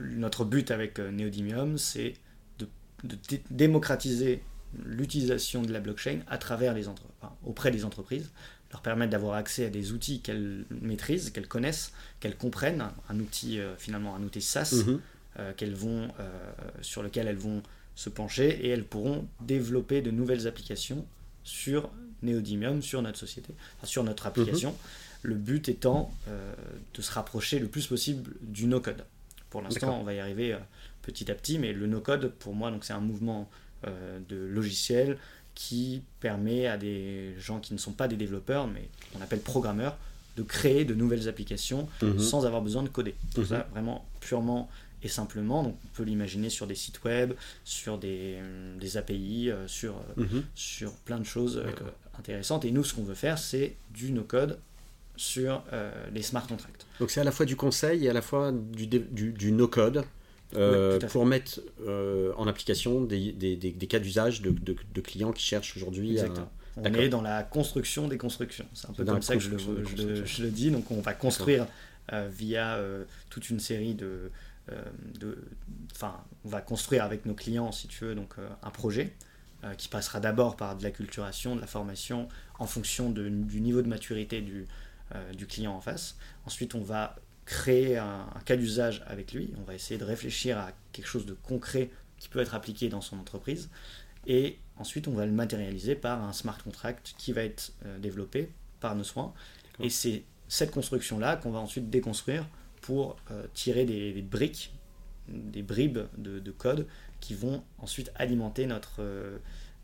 notre but avec Neodymium, c'est de, de démocratiser l'utilisation de la blockchain à travers les entre... auprès des entreprises, leur permettre d'avoir accès à des outils qu'elles maîtrisent, qu'elles connaissent, qu'elles comprennent, un outil finalement un outil SaaS mhm. qu'elles vont sur lequel elles vont se pencher et elles pourront développer de nouvelles applications sur Neodymium, sur notre société, sur notre application. Mhm. Le but étant euh, de se rapprocher le plus possible du no-code. Pour l'instant, on va y arriver euh, petit à petit, mais le no-code, pour moi, donc c'est un mouvement euh, de logiciel qui permet à des gens qui ne sont pas des développeurs, mais qu'on appelle programmeurs, de créer de nouvelles applications mhm. sans avoir besoin de coder. Tout mhm. ça, vraiment purement et simplement. Donc on peut l'imaginer sur des sites web, sur des, euh, des API, euh, sur, euh, mhm. sur plein de choses intéressantes. Et nous, ce qu'on veut faire, c'est du no-code sur les smart contracts.
Donc c'est à la fois du conseil et à la fois du, du, du no-code. pour mettre en application des, des, des, cas d'usage de, de, clients qui cherchent aujourd'hui à...
On est dans la construction des constructions. C'est un peu comme ça que je le, je, le, dis. Donc on va construire via toute une série de, de, enfin, on va construire avec nos clients, si tu veux, donc euh, un projet euh, qui passera d'abord par de la culturation, de la formation, en fonction du niveau de maturité du, du, client en face. Ensuite, on va créer un, cas d'usage avec lui. On va essayer de réfléchir à quelque chose de concret qui peut être appliqué dans son entreprise. Et ensuite, on va le matérialiser par un smart contract qui va être développé par nos soins. Et c'est cette construction-là qu'on va ensuite déconstruire pour tirer des, briques, des bribes de, code qui vont ensuite alimenter notre,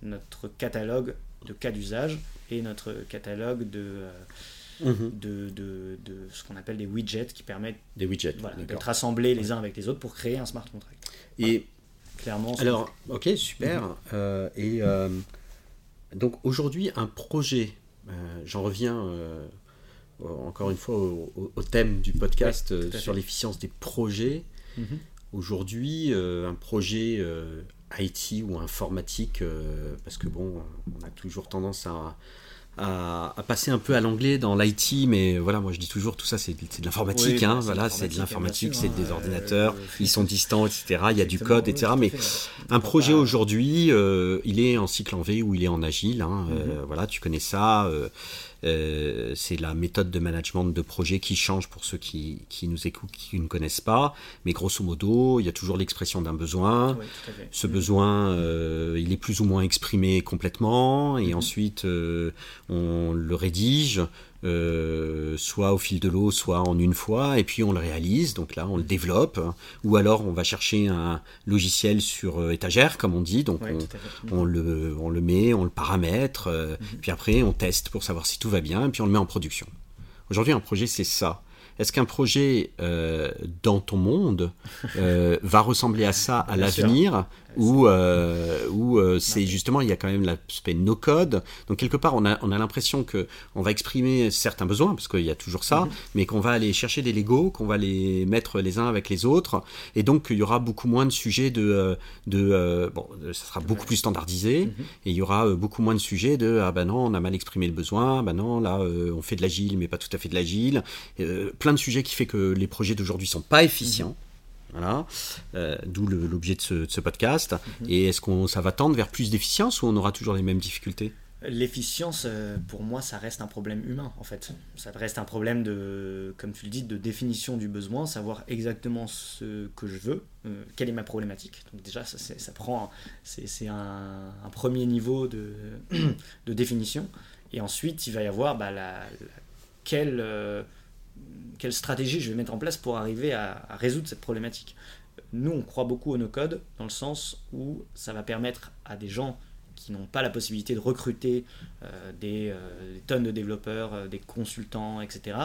notre catalogue de cas d'usage et notre catalogue de, mhm. de, de, de, ce qu'on appelle des widgets qui permettent
des widgets,
d'être assemblés les uns avec les autres pour créer un smart contract.
Et clairement. Alors, ok, super. Mhm. Euh, et euh, donc aujourd'hui, un projet, euh, j'en reviens encore une fois au, thème du podcast sur l'efficience des projets. Mhm. Aujourd'hui, un projet IT ou informatique, parce que bon, on a toujours tendance à, à, passer un peu à l'anglais dans l'IT, mais voilà, moi je dis toujours tout ça c'est de l'informatique, hein, voilà, c'est de l'informatique, c'est des ordinateurs, ils sont distants, etc. Il y a du code, etc. Mais un projet aujourd'hui, euh, il est en cycle en V ou il est en agile, hein, euh, mhm. voilà, tu connais ça. Euh, c'est la méthode de management de projet qui change pour ceux qui, qui, nous écoutent, qui ne connaissent pas. Mais grosso modo, il y a toujours l'expression d'un besoin. Ce mhm. besoin, euh, il est plus ou moins exprimé complètement. Et mhm. ensuite, euh, on le rédige. Euh, soit au fil de l'eau, soit en une fois, et puis on le réalise, donc là on le développe, ou alors on va chercher un logiciel sur euh, étagère, comme on dit, donc on, le, on, le, met, on le paramètre, euh, mhm. puis après on teste pour savoir si tout va bien, et puis on le met en production. Aujourd'hui un projet c'est ça. Est-ce qu'un projet dans ton monde [LAUGHS] va ressembler à ça à l'avenir où, euh, où euh, c'est justement, il y a quand même l'aspect no-code. Donc, quelque part, on a, on a l'impression qu'on va exprimer certains besoins, parce qu'il y a toujours ça, mhm. mais qu'on va aller chercher des Legos, qu'on va les mettre les uns avec les autres. Et donc, il y aura beaucoup moins de sujets de. Euh, de bon, ça sera beaucoup plus standardisé. Mhm. Et il y aura beaucoup moins de sujets de Ah ben non, on a mal exprimé le besoin. Ben non, là, on fait de l'agile, mais pas tout à fait de l'agile. plein de sujets qui fait que les projets d'aujourd'hui sont pas efficients. Voilà, euh, d'où l'objet de, ce, podcast. Mhm. Et est-ce qu'on ça va tendre vers plus d'efficience ou on aura toujours les mêmes difficultés?
L'efficience, euh, pour moi, ça reste un problème humain, en fait. Ça reste un problème de, comme tu le dis, de définition du besoin, savoir exactement ce que je veux, euh, quelle est ma problématique. Donc déjà, ça, ça prend, c'est un, premier niveau de, [CLEARS THROAT] de, définition. Et ensuite, il va y avoir bah, la, quelle quelle stratégie je vais mettre en place pour arriver à, résoudre cette problématique. Nous, on croit beaucoup au no-code dans le sens où ça va permettre à des gens qui n'ont pas la possibilité de recruter euh, euh, des, tonnes de développeurs, euh, des consultants, etc.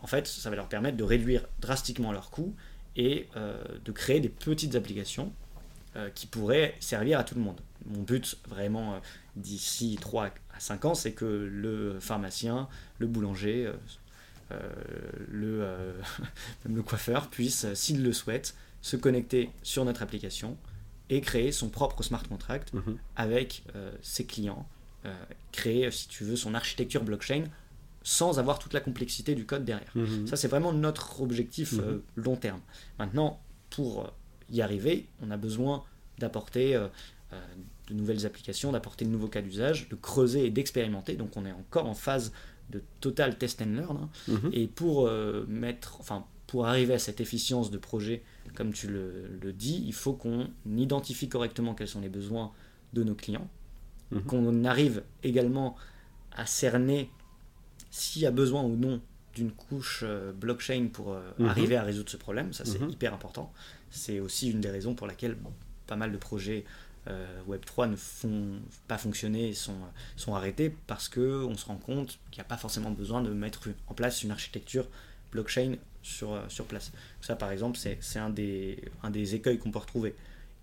En fait, ça va leur permettre de réduire drastiquement leurs coûts et de créer des petites applications qui pourraient servir à tout le monde. Mon but vraiment d'ici 3 à 5 ans, c'est que le pharmacien, le boulanger, le, euh, [LAUGHS] le coiffeur puisse, euh, s'il le souhaite, se connecter sur notre application et créer son propre smart contract mhm. avec ses clients, créer, si tu veux, son architecture blockchain sans avoir toute la complexité du code derrière. Mhm. Ça, c'est vraiment notre objectif mhm. long terme. Maintenant, pour y arriver, on a besoin d'apporter de nouvelles applications, d'apporter de nouveaux cas d'usage, de creuser et d'expérimenter. Donc, on est encore en phase de total test and learn. Hein. Mhm. Et pour euh, mettre, enfin, pour arriver à cette efficience de projet, comme tu le, dis, il faut qu'on identifie correctement quels sont les besoins de nos clients, mhm. qu'on arrive également à cerner s'il y a besoin ou non d'une couche euh, blockchain pour euh, mhm. arriver à résoudre ce problème. Ça, c'est hyper important. C'est aussi une des raisons pour laquelle pas mal de projets Web3 ne font pas fonctionner sont, sont arrêtés parce qu'on se rend compte qu'il n'y a pas forcément besoin de mettre en place une architecture blockchain sur, euh, sur place. Ça, par exemple, c'est un des, un des écueils qu'on peut retrouver.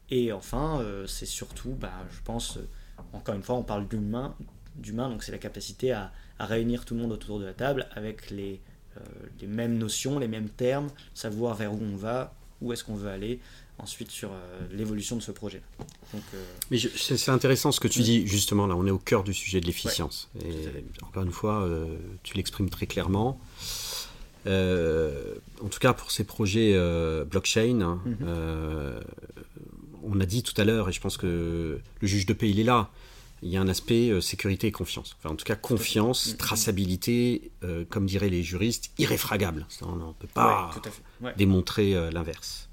Et enfin, euh, c'est surtout, bah, je pense, encore une fois, on parle d'humain, d'humain donc c'est la capacité à, à, réunir tout le monde autour de la table avec les, les mêmes notions, les mêmes termes, savoir vers où on va, où est-ce qu'on veut aller, ensuite sur euh, l'évolution de ce projet.
Donc, euh, Mais c'est intéressant ce que tu dis, justement, là, on est au cœur du sujet de l'efficience. et encore une fois, euh, tu l'exprimes très clairement. en tout cas, pour ces projets blockchain, hein, mhm. on a dit tout à l'heure, et je pense que le juge de paix, il est là, il y a un aspect sécurité et confiance. Enfin, en tout cas, confiance, mhm. traçabilité, comme diraient les juristes, irréfragable. On ne peut pas démontrer l'inverse.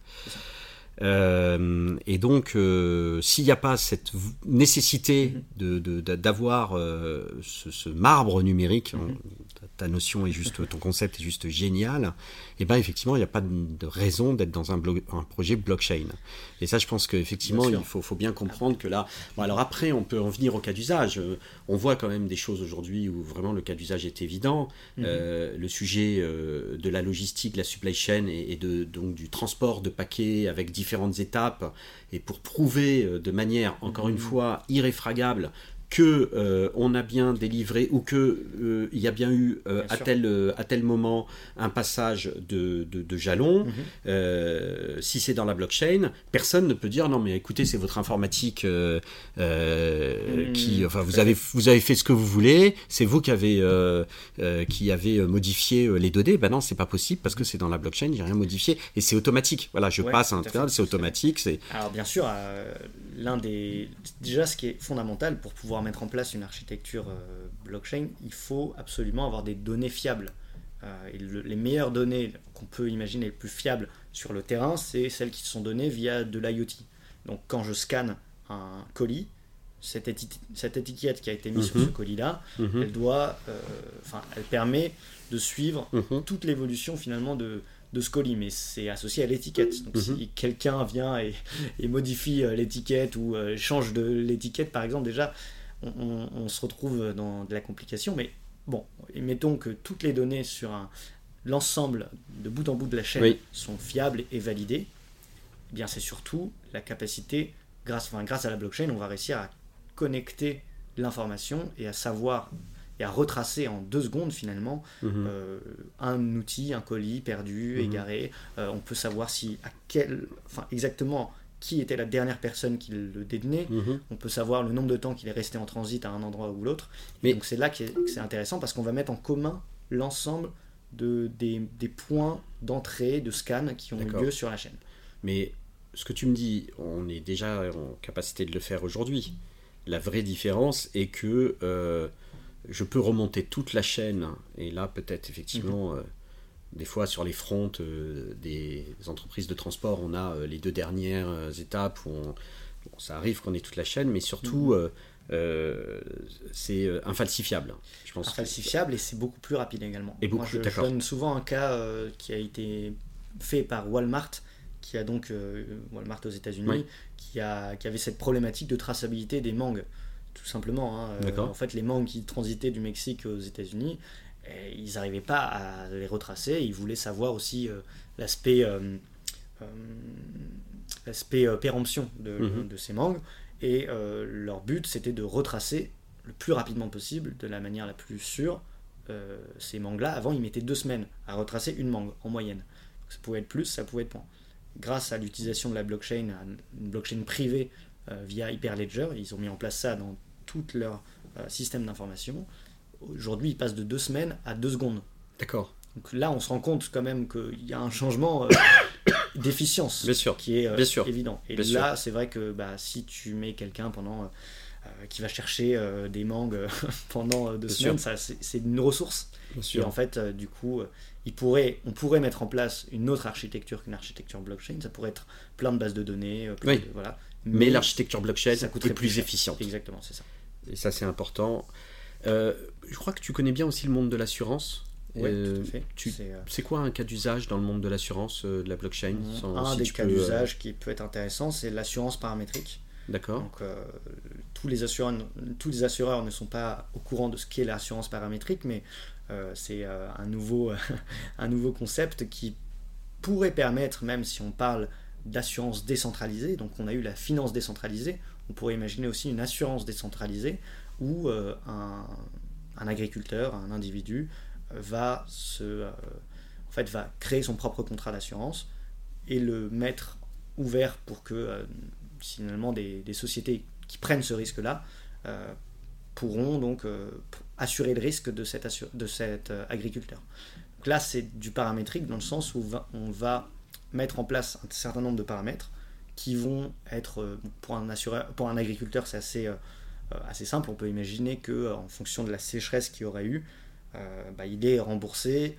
Euh, et donc, euh, s'il n'y a pas cette nécessité mhm. d'avoir de, euh, ce, marbre numérique, ta notion est juste, ton concept est juste génial, et eh ben effectivement, il n'y a pas de raison d'être dans un, un, projet blockchain. Et ça, je pense qu'effectivement, il faut, faut, bien comprendre que là. Bon, alors après, on peut en venir au cas d'usage. On voit quand même des choses aujourd'hui où vraiment le cas d'usage est évident. Mhm. Euh, le sujet euh, de la logistique, la supply chain et, de, donc du transport de paquets avec différentes étapes, et pour prouver euh, de manière, encore une mhm. fois, irréfragable que euh, on a bien délivré ou que euh, il y a bien eu euh, à tel à tel moment un passage de, de, jalon. Mhm. si c'est dans la blockchain, personne ne peut dire non mais écoutez c'est votre informatique mhm. qui enfin vous avez vous avez fait ce que vous voulez, c'est vous qui avez qui avez modifié les données. Ben non c'est pas possible parce que c'est dans la blockchain, j'ai rien modifié et c'est automatique. Voilà je passe un truc, c'est automatique. C'est
alors bien sûr l'un des déjà ce qui est fondamental pour pouvoir mettre en place une architecture euh, blockchain, il faut absolument avoir des données fiables. Euh, et les meilleures données qu'on peut imaginer les plus fiables sur le terrain, c'est celles qui sont données via de l'IoT. Donc quand je scanne un colis, cette, étiquette qui a été mise sur ce mhm. colis-là, mhm. elle doit, euh, enfin, elle permet de suivre mhm. toute l'évolution finalement de, de ce colis, mais c'est associé à l'étiquette. Donc si quelqu'un vient et, et modifie l'étiquette ou change de l'étiquette, par exemple, déjà, on, se retrouve dans de la complication. Mais bon, mettons que toutes les données sur l'ensemble de bout en bout de la chaîne sont fiables et validées. Eh bien, c'est surtout la capacité, grâce, enfin, grâce à la blockchain, on va réussir à connecter l'information et à savoir et à retracer en deux secondes finalement mhm. euh, un outil, un colis perdu, mhm. égaré. Euh, on peut savoir si à quel, enfin exactement qui était la dernière personne qui le détenait. Mhm. On peut savoir le nombre de temps qu'il est resté en transit à un endroit ou l'autre. Mais donc c'est là que c'est intéressant parce qu'on va mettre en commun l'ensemble de, des, des points d'entrée, de scan qui ont lieu sur la chaîne.
Mais ce que tu me dis, on est déjà en capacité de le faire aujourd'hui. La vraie différence est que euh, je peux remonter toute la chaîne, et là peut-être effectivement... Mhm. Euh, des fois sur les fronts euh, des entreprises de transport, on a euh, les deux dernières euh, étapes où ça arrive qu'on ait toute la chaîne, mais surtout mhm. c'est infalsifiable.
Je pense infalsifiable et c'est beaucoup plus rapide également. Et beaucoup, Moi, je, je donne souvent un cas qui a été fait par Walmart, qui a donc Walmart aux États-Unis, qui, a, qui avait cette problématique de traçabilité des mangues tout simplement. Hein. en fait, les mangues qui transitaient du Mexique aux États-Unis, ils n'arrivaient pas à les retracer. Ils voulaient savoir aussi euh, l'aspect euh, euh, l'aspect péremption de, mhm. de, ces mangues. Et leur but, c'était de retracer le plus rapidement possible, de la manière la plus sûre, ces mangues-là. Avant, ils mettaient deux semaines à retracer une mangue en moyenne. ça pouvait être plus, ça pouvait être moins. Grâce à l'utilisation de la blockchain, une blockchain privée via Hyperledger, ils ont mis en place ça dans tout leur système d'information Aujourd'hui, il passe de deux semaines à deux secondes.
D'accord.
Donc là, on se rend compte quand même qu'il y a un changement euh, [COUGHS] d'efficience qui est euh, évident. Et là, c'est vrai que bah, si tu mets quelqu'un pendant euh, qui va chercher des mangues [LAUGHS] pendant deux semaines, c'est une ressource. Et en fait, du coup, il pourrait, on pourrait mettre en place une autre architecture qu'une architecture blockchain. Ça pourrait être plein de bases de données.
voilà. Mais, l'architecture blockchain ça coûterait plus, plus efficiente.
Exactement, c'est ça.
Et ça, c'est important. Euh, je crois que tu connais bien aussi le monde de l'assurance.
Oui, euh.
Euh, c'est quoi un cas d'usage dans le monde de l'assurance, de la blockchain
Un des cas d'usage qui peut être intéressant, c'est l'assurance paramétrique.
D'accord.
Donc, tous, les assureurs, tous les assureurs ne sont pas au courant de ce qu'est l'assurance paramétrique, mais c'est un, nouveau, [LAUGHS] un nouveau concept qui pourrait permettre, même si on parle d'assurance décentralisée, donc on a eu la finance décentralisée, on pourrait imaginer aussi une assurance décentralisée où euh, un, agriculteur, un individu, euh, va, se, euh, en fait, va créer son propre contrat d'assurance et le mettre ouvert pour que finalement des, sociétés qui prennent ce risque-là pourront donc assurer le risque de cet, agriculteur. Donc là, c'est du paramétrique dans le sens où on va mettre en place un certain nombre de paramètres qui vont être, pour un, agriculteur, c'est assez assez simple. On peut imaginer que euh, en fonction de la sécheresse qu'il aurait eu, euh, bah, il est remboursé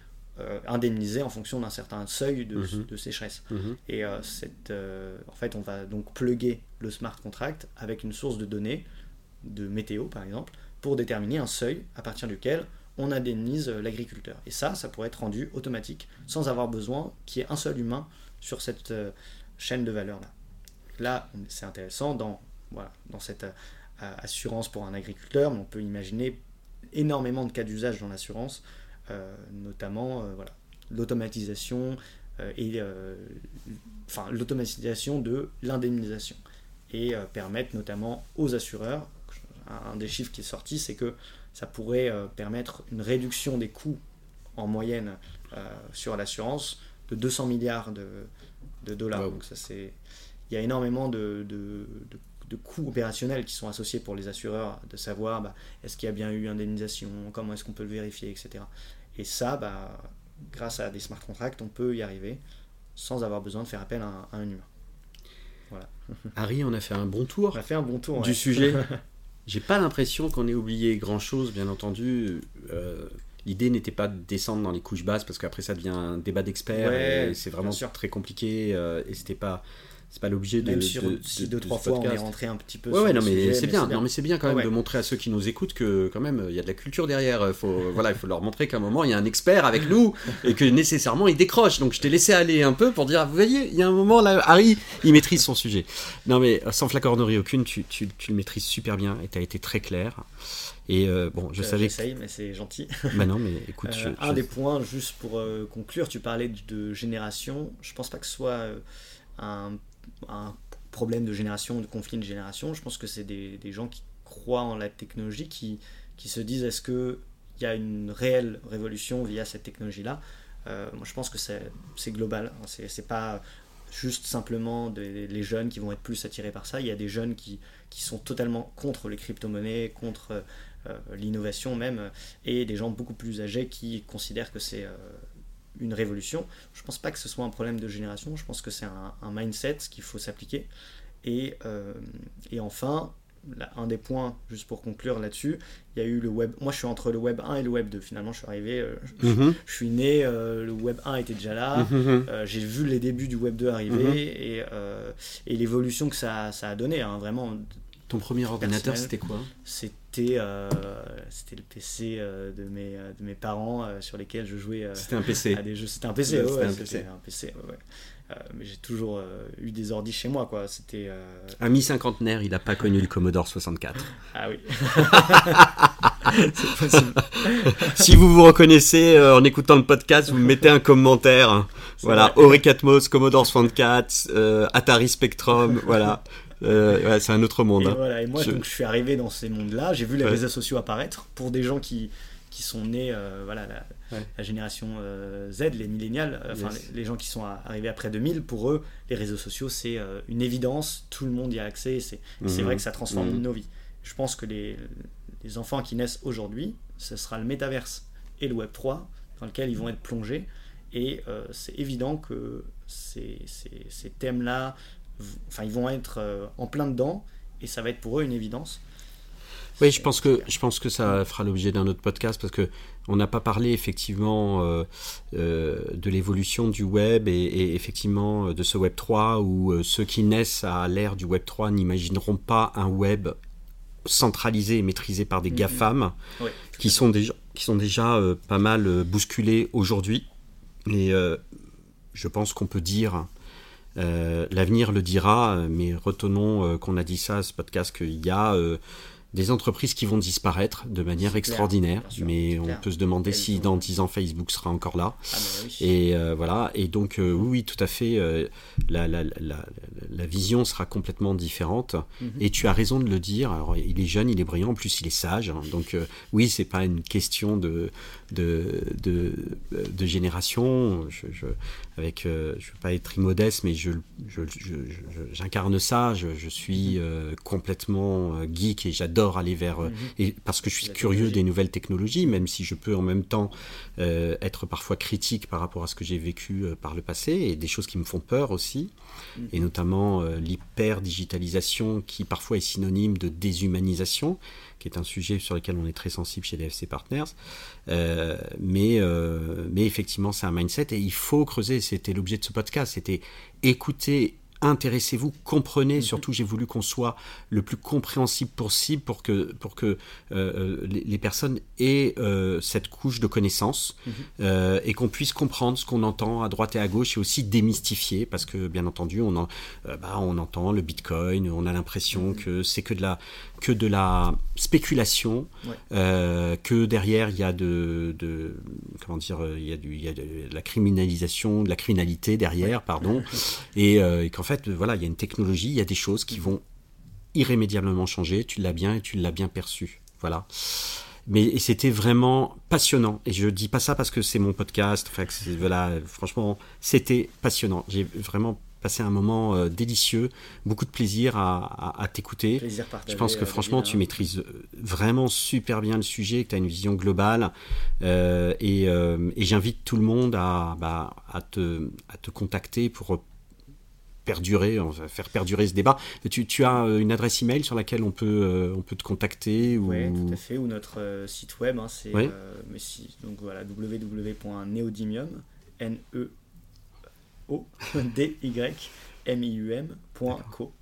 indemnisé en fonction d'un certain seuil de, mhm. sécheresse. Mhm. Et cette, en fait, on va donc plugger le smart contract avec une source de données, de météo par exemple, pour déterminer un seuil à partir duquel on indemnise l'agriculteur. Et ça, ça pourrait être rendu automatique sans avoir besoin qu'il y ait un seul humain sur cette chaîne de valeur-là. Là, c'est intéressant dans, voilà, dans cette assurance pour un agriculteur, mais on peut imaginer énormément de cas d'usage dans l'assurance, notamment voilà, l'automatisation et enfin l'automatisation de l'indemnisation et euh, permettre notamment aux assureurs, un des chiffres qui est sorti, c'est que ça pourrait euh, permettre une réduction des coûts en moyenne euh, sur l'assurance de 200 milliards de, dollars. Donc ça c'est, il y a énormément de, de, coûts opérationnels qui sont associés pour les assureurs, de savoir bah, est-ce qu'il y a bien eu indemnisation, comment est-ce qu'on peut le vérifier, etc. Et ça, bah, grâce à des smart contracts, on peut y arriver sans avoir besoin de faire appel à un humain. [LAUGHS]
Harry, on a fait un bon tour.
On a fait un bon tour
du sujet. [LAUGHS] J'ai pas l'impression qu'on ait oublié grand chose, bien entendu. Euh, l'idée n'était pas de descendre dans les couches basses parce qu'après ça devient un débat d'experts et c'est vraiment très compliqué euh, et c'était pas c'est pas l'objet de,
sur, de, si deux trois fois on est rentré un petit peu
ouais, ouais non mais c'est bien. non mais c'est bien quand même de montrer à ceux qui nous écoutent que quand même il y a de la culture derrière faut [LAUGHS] voilà il faut leur montrer qu'à un moment il y a un expert avec nous et que nécessairement il décroche donc je t'ai laissé aller un peu pour dire vous voyez il y a un moment là Harry il maîtrise son sujet non mais sans flacordnerie aucune tu, tu, tu le maîtrises super bien et tu as été très clair et euh, bon, je savais.
J'essaye, mais c'est gentil. [LAUGHS]
Bah non, mais écoute.
Euh, un des points, juste pour euh, conclure, tu parlais de génération. Je pense pas que ce soit un, un problème de génération, de conflit de génération. Je pense que c'est des, des, gens qui croient en la technologie, qui, qui se disent est-ce qu'il y a une réelle révolution via cette technologie-là? Euh, Moi, je pense que c'est global. C'est pas juste simplement des, les jeunes qui vont être plus attirés par ça. Il y a des jeunes qui, qui sont totalement contre les crypto-monnaies, contre euh, l'innovation même, et des gens beaucoup plus âgés qui considèrent que c'est euh, une révolution. Je ne pense pas que ce soit un problème de génération, je pense que c'est un, mindset qu'il faut s'appliquer. Et, euh, et, enfin, un des points, juste pour conclure là-dessus, il y a eu le web. Moi, je suis entre le web 1 et le web 2. Finalement, je suis arrivé, euh,
mhm.
je, suis né, euh, le web 1 était déjà là. Mhm. j'ai vu les débuts du web 2 arriver mhm. et, et l'évolution que ça, ça, a donné. Hein, vraiment,
ton premier ordinateur, c'était quoi?
C'était euh, c'était le PC euh, de, mes, euh, de mes parents sur lesquels je jouais
c'était un PC.
à des jeux. C'était un PC, ouais, c'était un PC. mais j'ai toujours eu des ordis chez moi, quoi. C'était.
Un mi-cinquantenaire, il n'a pas connu le Commodore 64. [LAUGHS]
Ah oui. [LAUGHS]
si vous vous reconnaissez en écoutant le podcast, vous mettez un commentaire. Voilà, Auric Atmos, Commodore 64, Atari Spectrum, voilà. Euh, c'est un autre monde.
Et, hein. voilà, et moi, je... donc, je suis arrivé dans ces mondes-là. J'ai vu les réseaux sociaux apparaître pour des gens qui, qui sont nés, euh, voilà, la, génération euh, Z, les millénials, enfin les, gens qui sont arrivés après 2000. Pour eux, les réseaux sociaux, c'est une évidence. Tout le monde y a accès. C'est c'est mhm. vrai que ça transforme mhm. nos vies. Je pense que les, les enfants qui naissent aujourd'hui, ce sera le métaverse et le Web 3 dans lequel ils vont être plongés. Et c'est évident que ces, ces, ces thèmes-là, enfin, ils vont être euh, en plein dedans et ça va être pour eux une évidence.
Oui, je pense que je pense que ça fera l'objet d'un autre podcast parce que on n'a pas parlé effectivement euh, euh, de l'évolution du web et, effectivement de ce web 3 où ceux qui naissent à l'ère du web 3 n'imagineront pas un web centralisé et maîtrisé par des mm-hmm. GAFAM qui, sont déjà, qui sont déjà pas mal bousculés aujourd'hui. Et je pense qu'on peut dire l'avenir le dira, mais retenons euh, qu'on a dit ça à ce podcast qu'il y a euh, des entreprises qui vont disparaître de manière extraordinaire, mais on peut se demander si dans 10 ans Facebook sera encore là. Ah, et euh, voilà, et donc euh, oui, tout à fait, euh, la, la, la, la, vision sera complètement différente. Mhm. Et tu as raison de le dire. Alors, il est jeune, il est brillant, en plus il est sage. Hein. donc oui, c'est pas une question de de, de, de génération. Je, je avec, je veux pas être immodeste, mais je j'incarne ça. Je, je suis mhm. complètement geek et j'adore aller vers euh, mhm. et parce que je suis curieux des nouvelles technologies, même si je peux en même temps euh, être parfois critique par rapport à ce que j'ai vécu euh, par le passé et des choses qui me font peur aussi, mhm. et notamment l'hyper digitalisation qui parfois est synonyme de déshumanisation, qui est un sujet sur lequel on est très sensible chez DFC Partners. mais, mais effectivement, c'est un mindset et il faut creuser. C'était l'objet de ce podcast. C'était écouter intéressez-vous, comprenez. Surtout, j'ai voulu qu'on soit le plus compréhensible possible pour que, pour que les, les, personnes aient cette couche de connaissances et qu'on puisse comprendre ce qu'on entend à droite et à gauche et aussi démystifier parce que, bien entendu, on, en, bah, on entend le bitcoin, on a l'impression que c'est que de la que de la spéculation, euh, que derrière il y a de, comment dire, il y a, du, il y a de la criminalisation, de la criminalité derrière, pardon, [LAUGHS] euh, et, qu'en fait voilà, il y a une technologie, il y a des choses qui vont irrémédiablement changer. Tu l'as bien et tu l'as bien perçu, voilà. Mais c'était vraiment passionnant. Et je dis pas ça parce que c'est mon podcast. Enfin, voilà, franchement, c'était passionnant. J'ai vraiment passé un moment euh, délicieux, beaucoup de plaisir à, t'écouter. Je pense que euh, franchement, tu maîtrises euh, vraiment super bien le sujet, que tu as une vision globale. et, j'invite tout le monde à, bah, à, te, à te contacter pour perdurer, faire perdurer ce débat. Tu, tu, as une adresse email sur laquelle on peut, on peut te contacter ou...
Oui, tout à fait, ou notre site web, hein, c'est donc voilà, www.neodymium, n e o d y m i u m .co,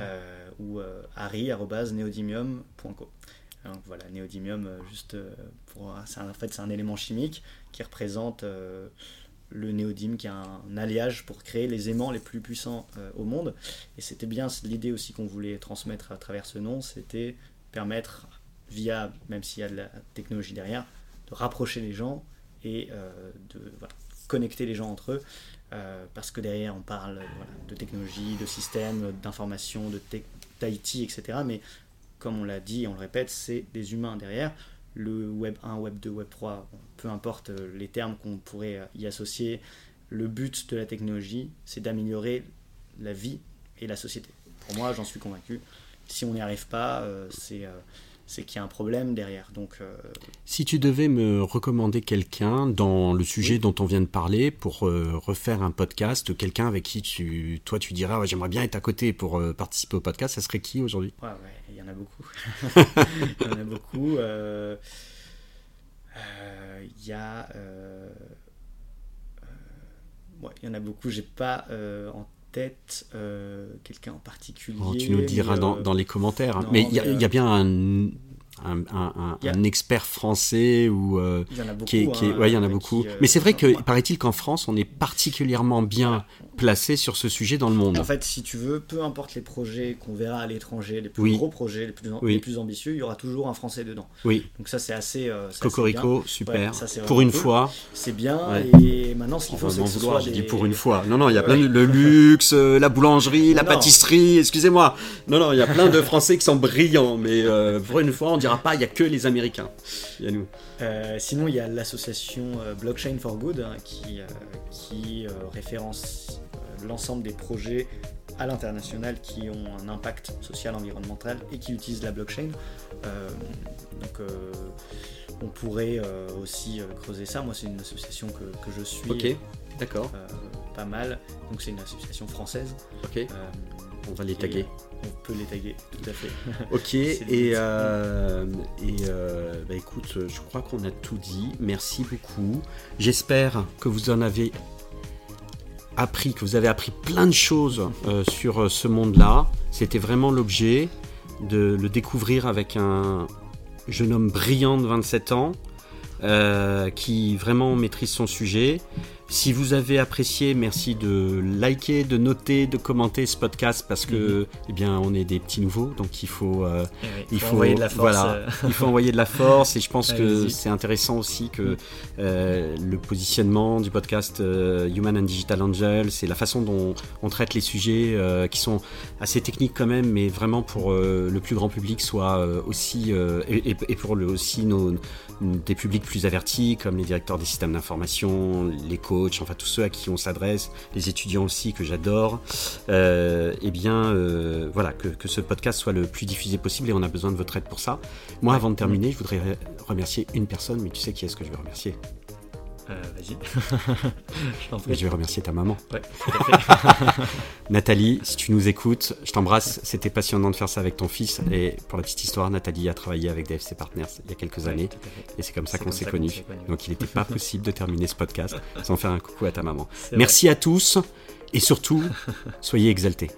euh, ou euh, harry@neodymium.co. Donc voilà, néodymium, euh, juste euh, pour, en fait, c'est un élément chimique qui représente le néodyme, qui est un, alliage pour créer les aimants les plus puissants au monde. Et c'était bien l'idée aussi qu'on voulait transmettre à travers ce nom, c'était permettre, via, même s'il y a de la technologie derrière, de rapprocher les gens et de connecter les gens entre eux euh, parce que derrière on parle de technologie, de système, d'information, d'IT, etc. Mais comme on l'a dit et on le répète, c'est des humains derrière. Le Web 1, Web 2, Web 3, peu importe euh, les termes qu'on pourrait euh, y associer, le but de la technologie, c'est d'améliorer la vie et la société. Pour moi, j'en suis convaincu. Si on n'y arrive pas, c'est c'est qu'il y a un problème derrière. Donc, euh,
Si tu devais me recommander quelqu'un dans le sujet dont on vient de parler pour euh, refaire un podcast, quelqu'un avec qui tu, toi tu dirais j'aimerais bien être à côté pour euh, participer au podcast, ça serait qui aujourd'hui?
Ouais, il y en a beaucoup. [LAUGHS] il y en a beaucoup. Il y a. Il y en a beaucoup. J'ai pas en tête quelqu'un en particulier.
Oh, tu nous diras dans, dans, les commentaires. Hein. mais il y, y, a bien un, un, expert français ou
euh, il y en a beaucoup,
qui,
hein,
ouais, il y en a beaucoup. Euh, mais c'est vrai que paraît-il qu'en France, on est particulièrement bien placé sur ce sujet dans le monde.
En fait, si tu veux, peu importe les projets qu'on verra à l'étranger, les plus gros projets, les plus, les plus ambitieux, il y aura toujours un français dedans.
Oui.
Donc ça, c'est assez. Euh,
Cocorico, super. pour une fois.
C'est bien. Et maintenant, ce qu'il faut, c'est que ce soit
J'ai dit pour une fois. Non, non, il y a plein de le luxe, la boulangerie, la pâtisserie. Excusez-moi. Non, non, il y a plein de Français qui sont brillants, mais pour une fois, on dirait pas, il n'y a que les Américains. Il y a nous.
Euh, sinon, il y a l'association euh, Blockchain for Good hein, qui, euh, qui référence l'ensemble des projets à l'international qui ont un impact social, environnemental et qui utilisent la blockchain. donc, on pourrait aussi creuser ça. Moi, c'est une association que, que je suis.
Ok, d'accord.
pas mal. Donc, c'est une association française.
Ok. on va les taguer
on peut les taguer, tout à fait. [LAUGHS]
Ok, et, euh, et euh, bah écoute, je crois qu'on a tout dit. Merci beaucoup. J'espère que vous en avez appris, que vous avez appris plein de choses euh, sur ce monde-là. C'était vraiment l'objet de le découvrir avec un jeune homme brillant de 27 ans. qui vraiment maîtrise son sujet si vous avez apprécié, merci de liker, de noter, de commenter ce podcast parce que, mhm. eh bien, on est des petits nouveaux, donc il faut,
euh, eh il, faut, envoyer de la force. Voilà,
euh. [LAUGHS] il faut envoyer de la force et je pense que c'est intéressant aussi que euh, le positionnement du podcast Human and Digital Angel, c'est la façon dont on traite les sujets qui sont assez techniques quand même, mais vraiment pour le plus grand public soit aussi et, et, pour le, aussi nos, des publics plus avertis comme les directeurs des systèmes d'information, les enfin tous ceux à qui on s'adresse, les étudiants aussi que j'adore, euh, eh bien euh, voilà, que, ce podcast soit le plus diffusé possible et on a besoin de votre aide pour ça. Moi, avant de terminer, je voudrais remercier une personne, mais tu sais qui est-ce que je vais remercier?
Euh, Vas-y. [LAUGHS]
je, je vais remercier ta maman. [LAUGHS] Nathalie, si tu nous écoutes, je t'embrasse. C'était passionnant de faire ça avec ton fils. Et pour la petite histoire, Nathalie a travaillé avec DFC Partners il y a quelques années. Et c'est comme ça qu'on s'est connus. Donc il n'était pas [LAUGHS] possible de terminer ce podcast sans faire un coucou à ta maman. Merci à tous. Et surtout, soyez exaltés.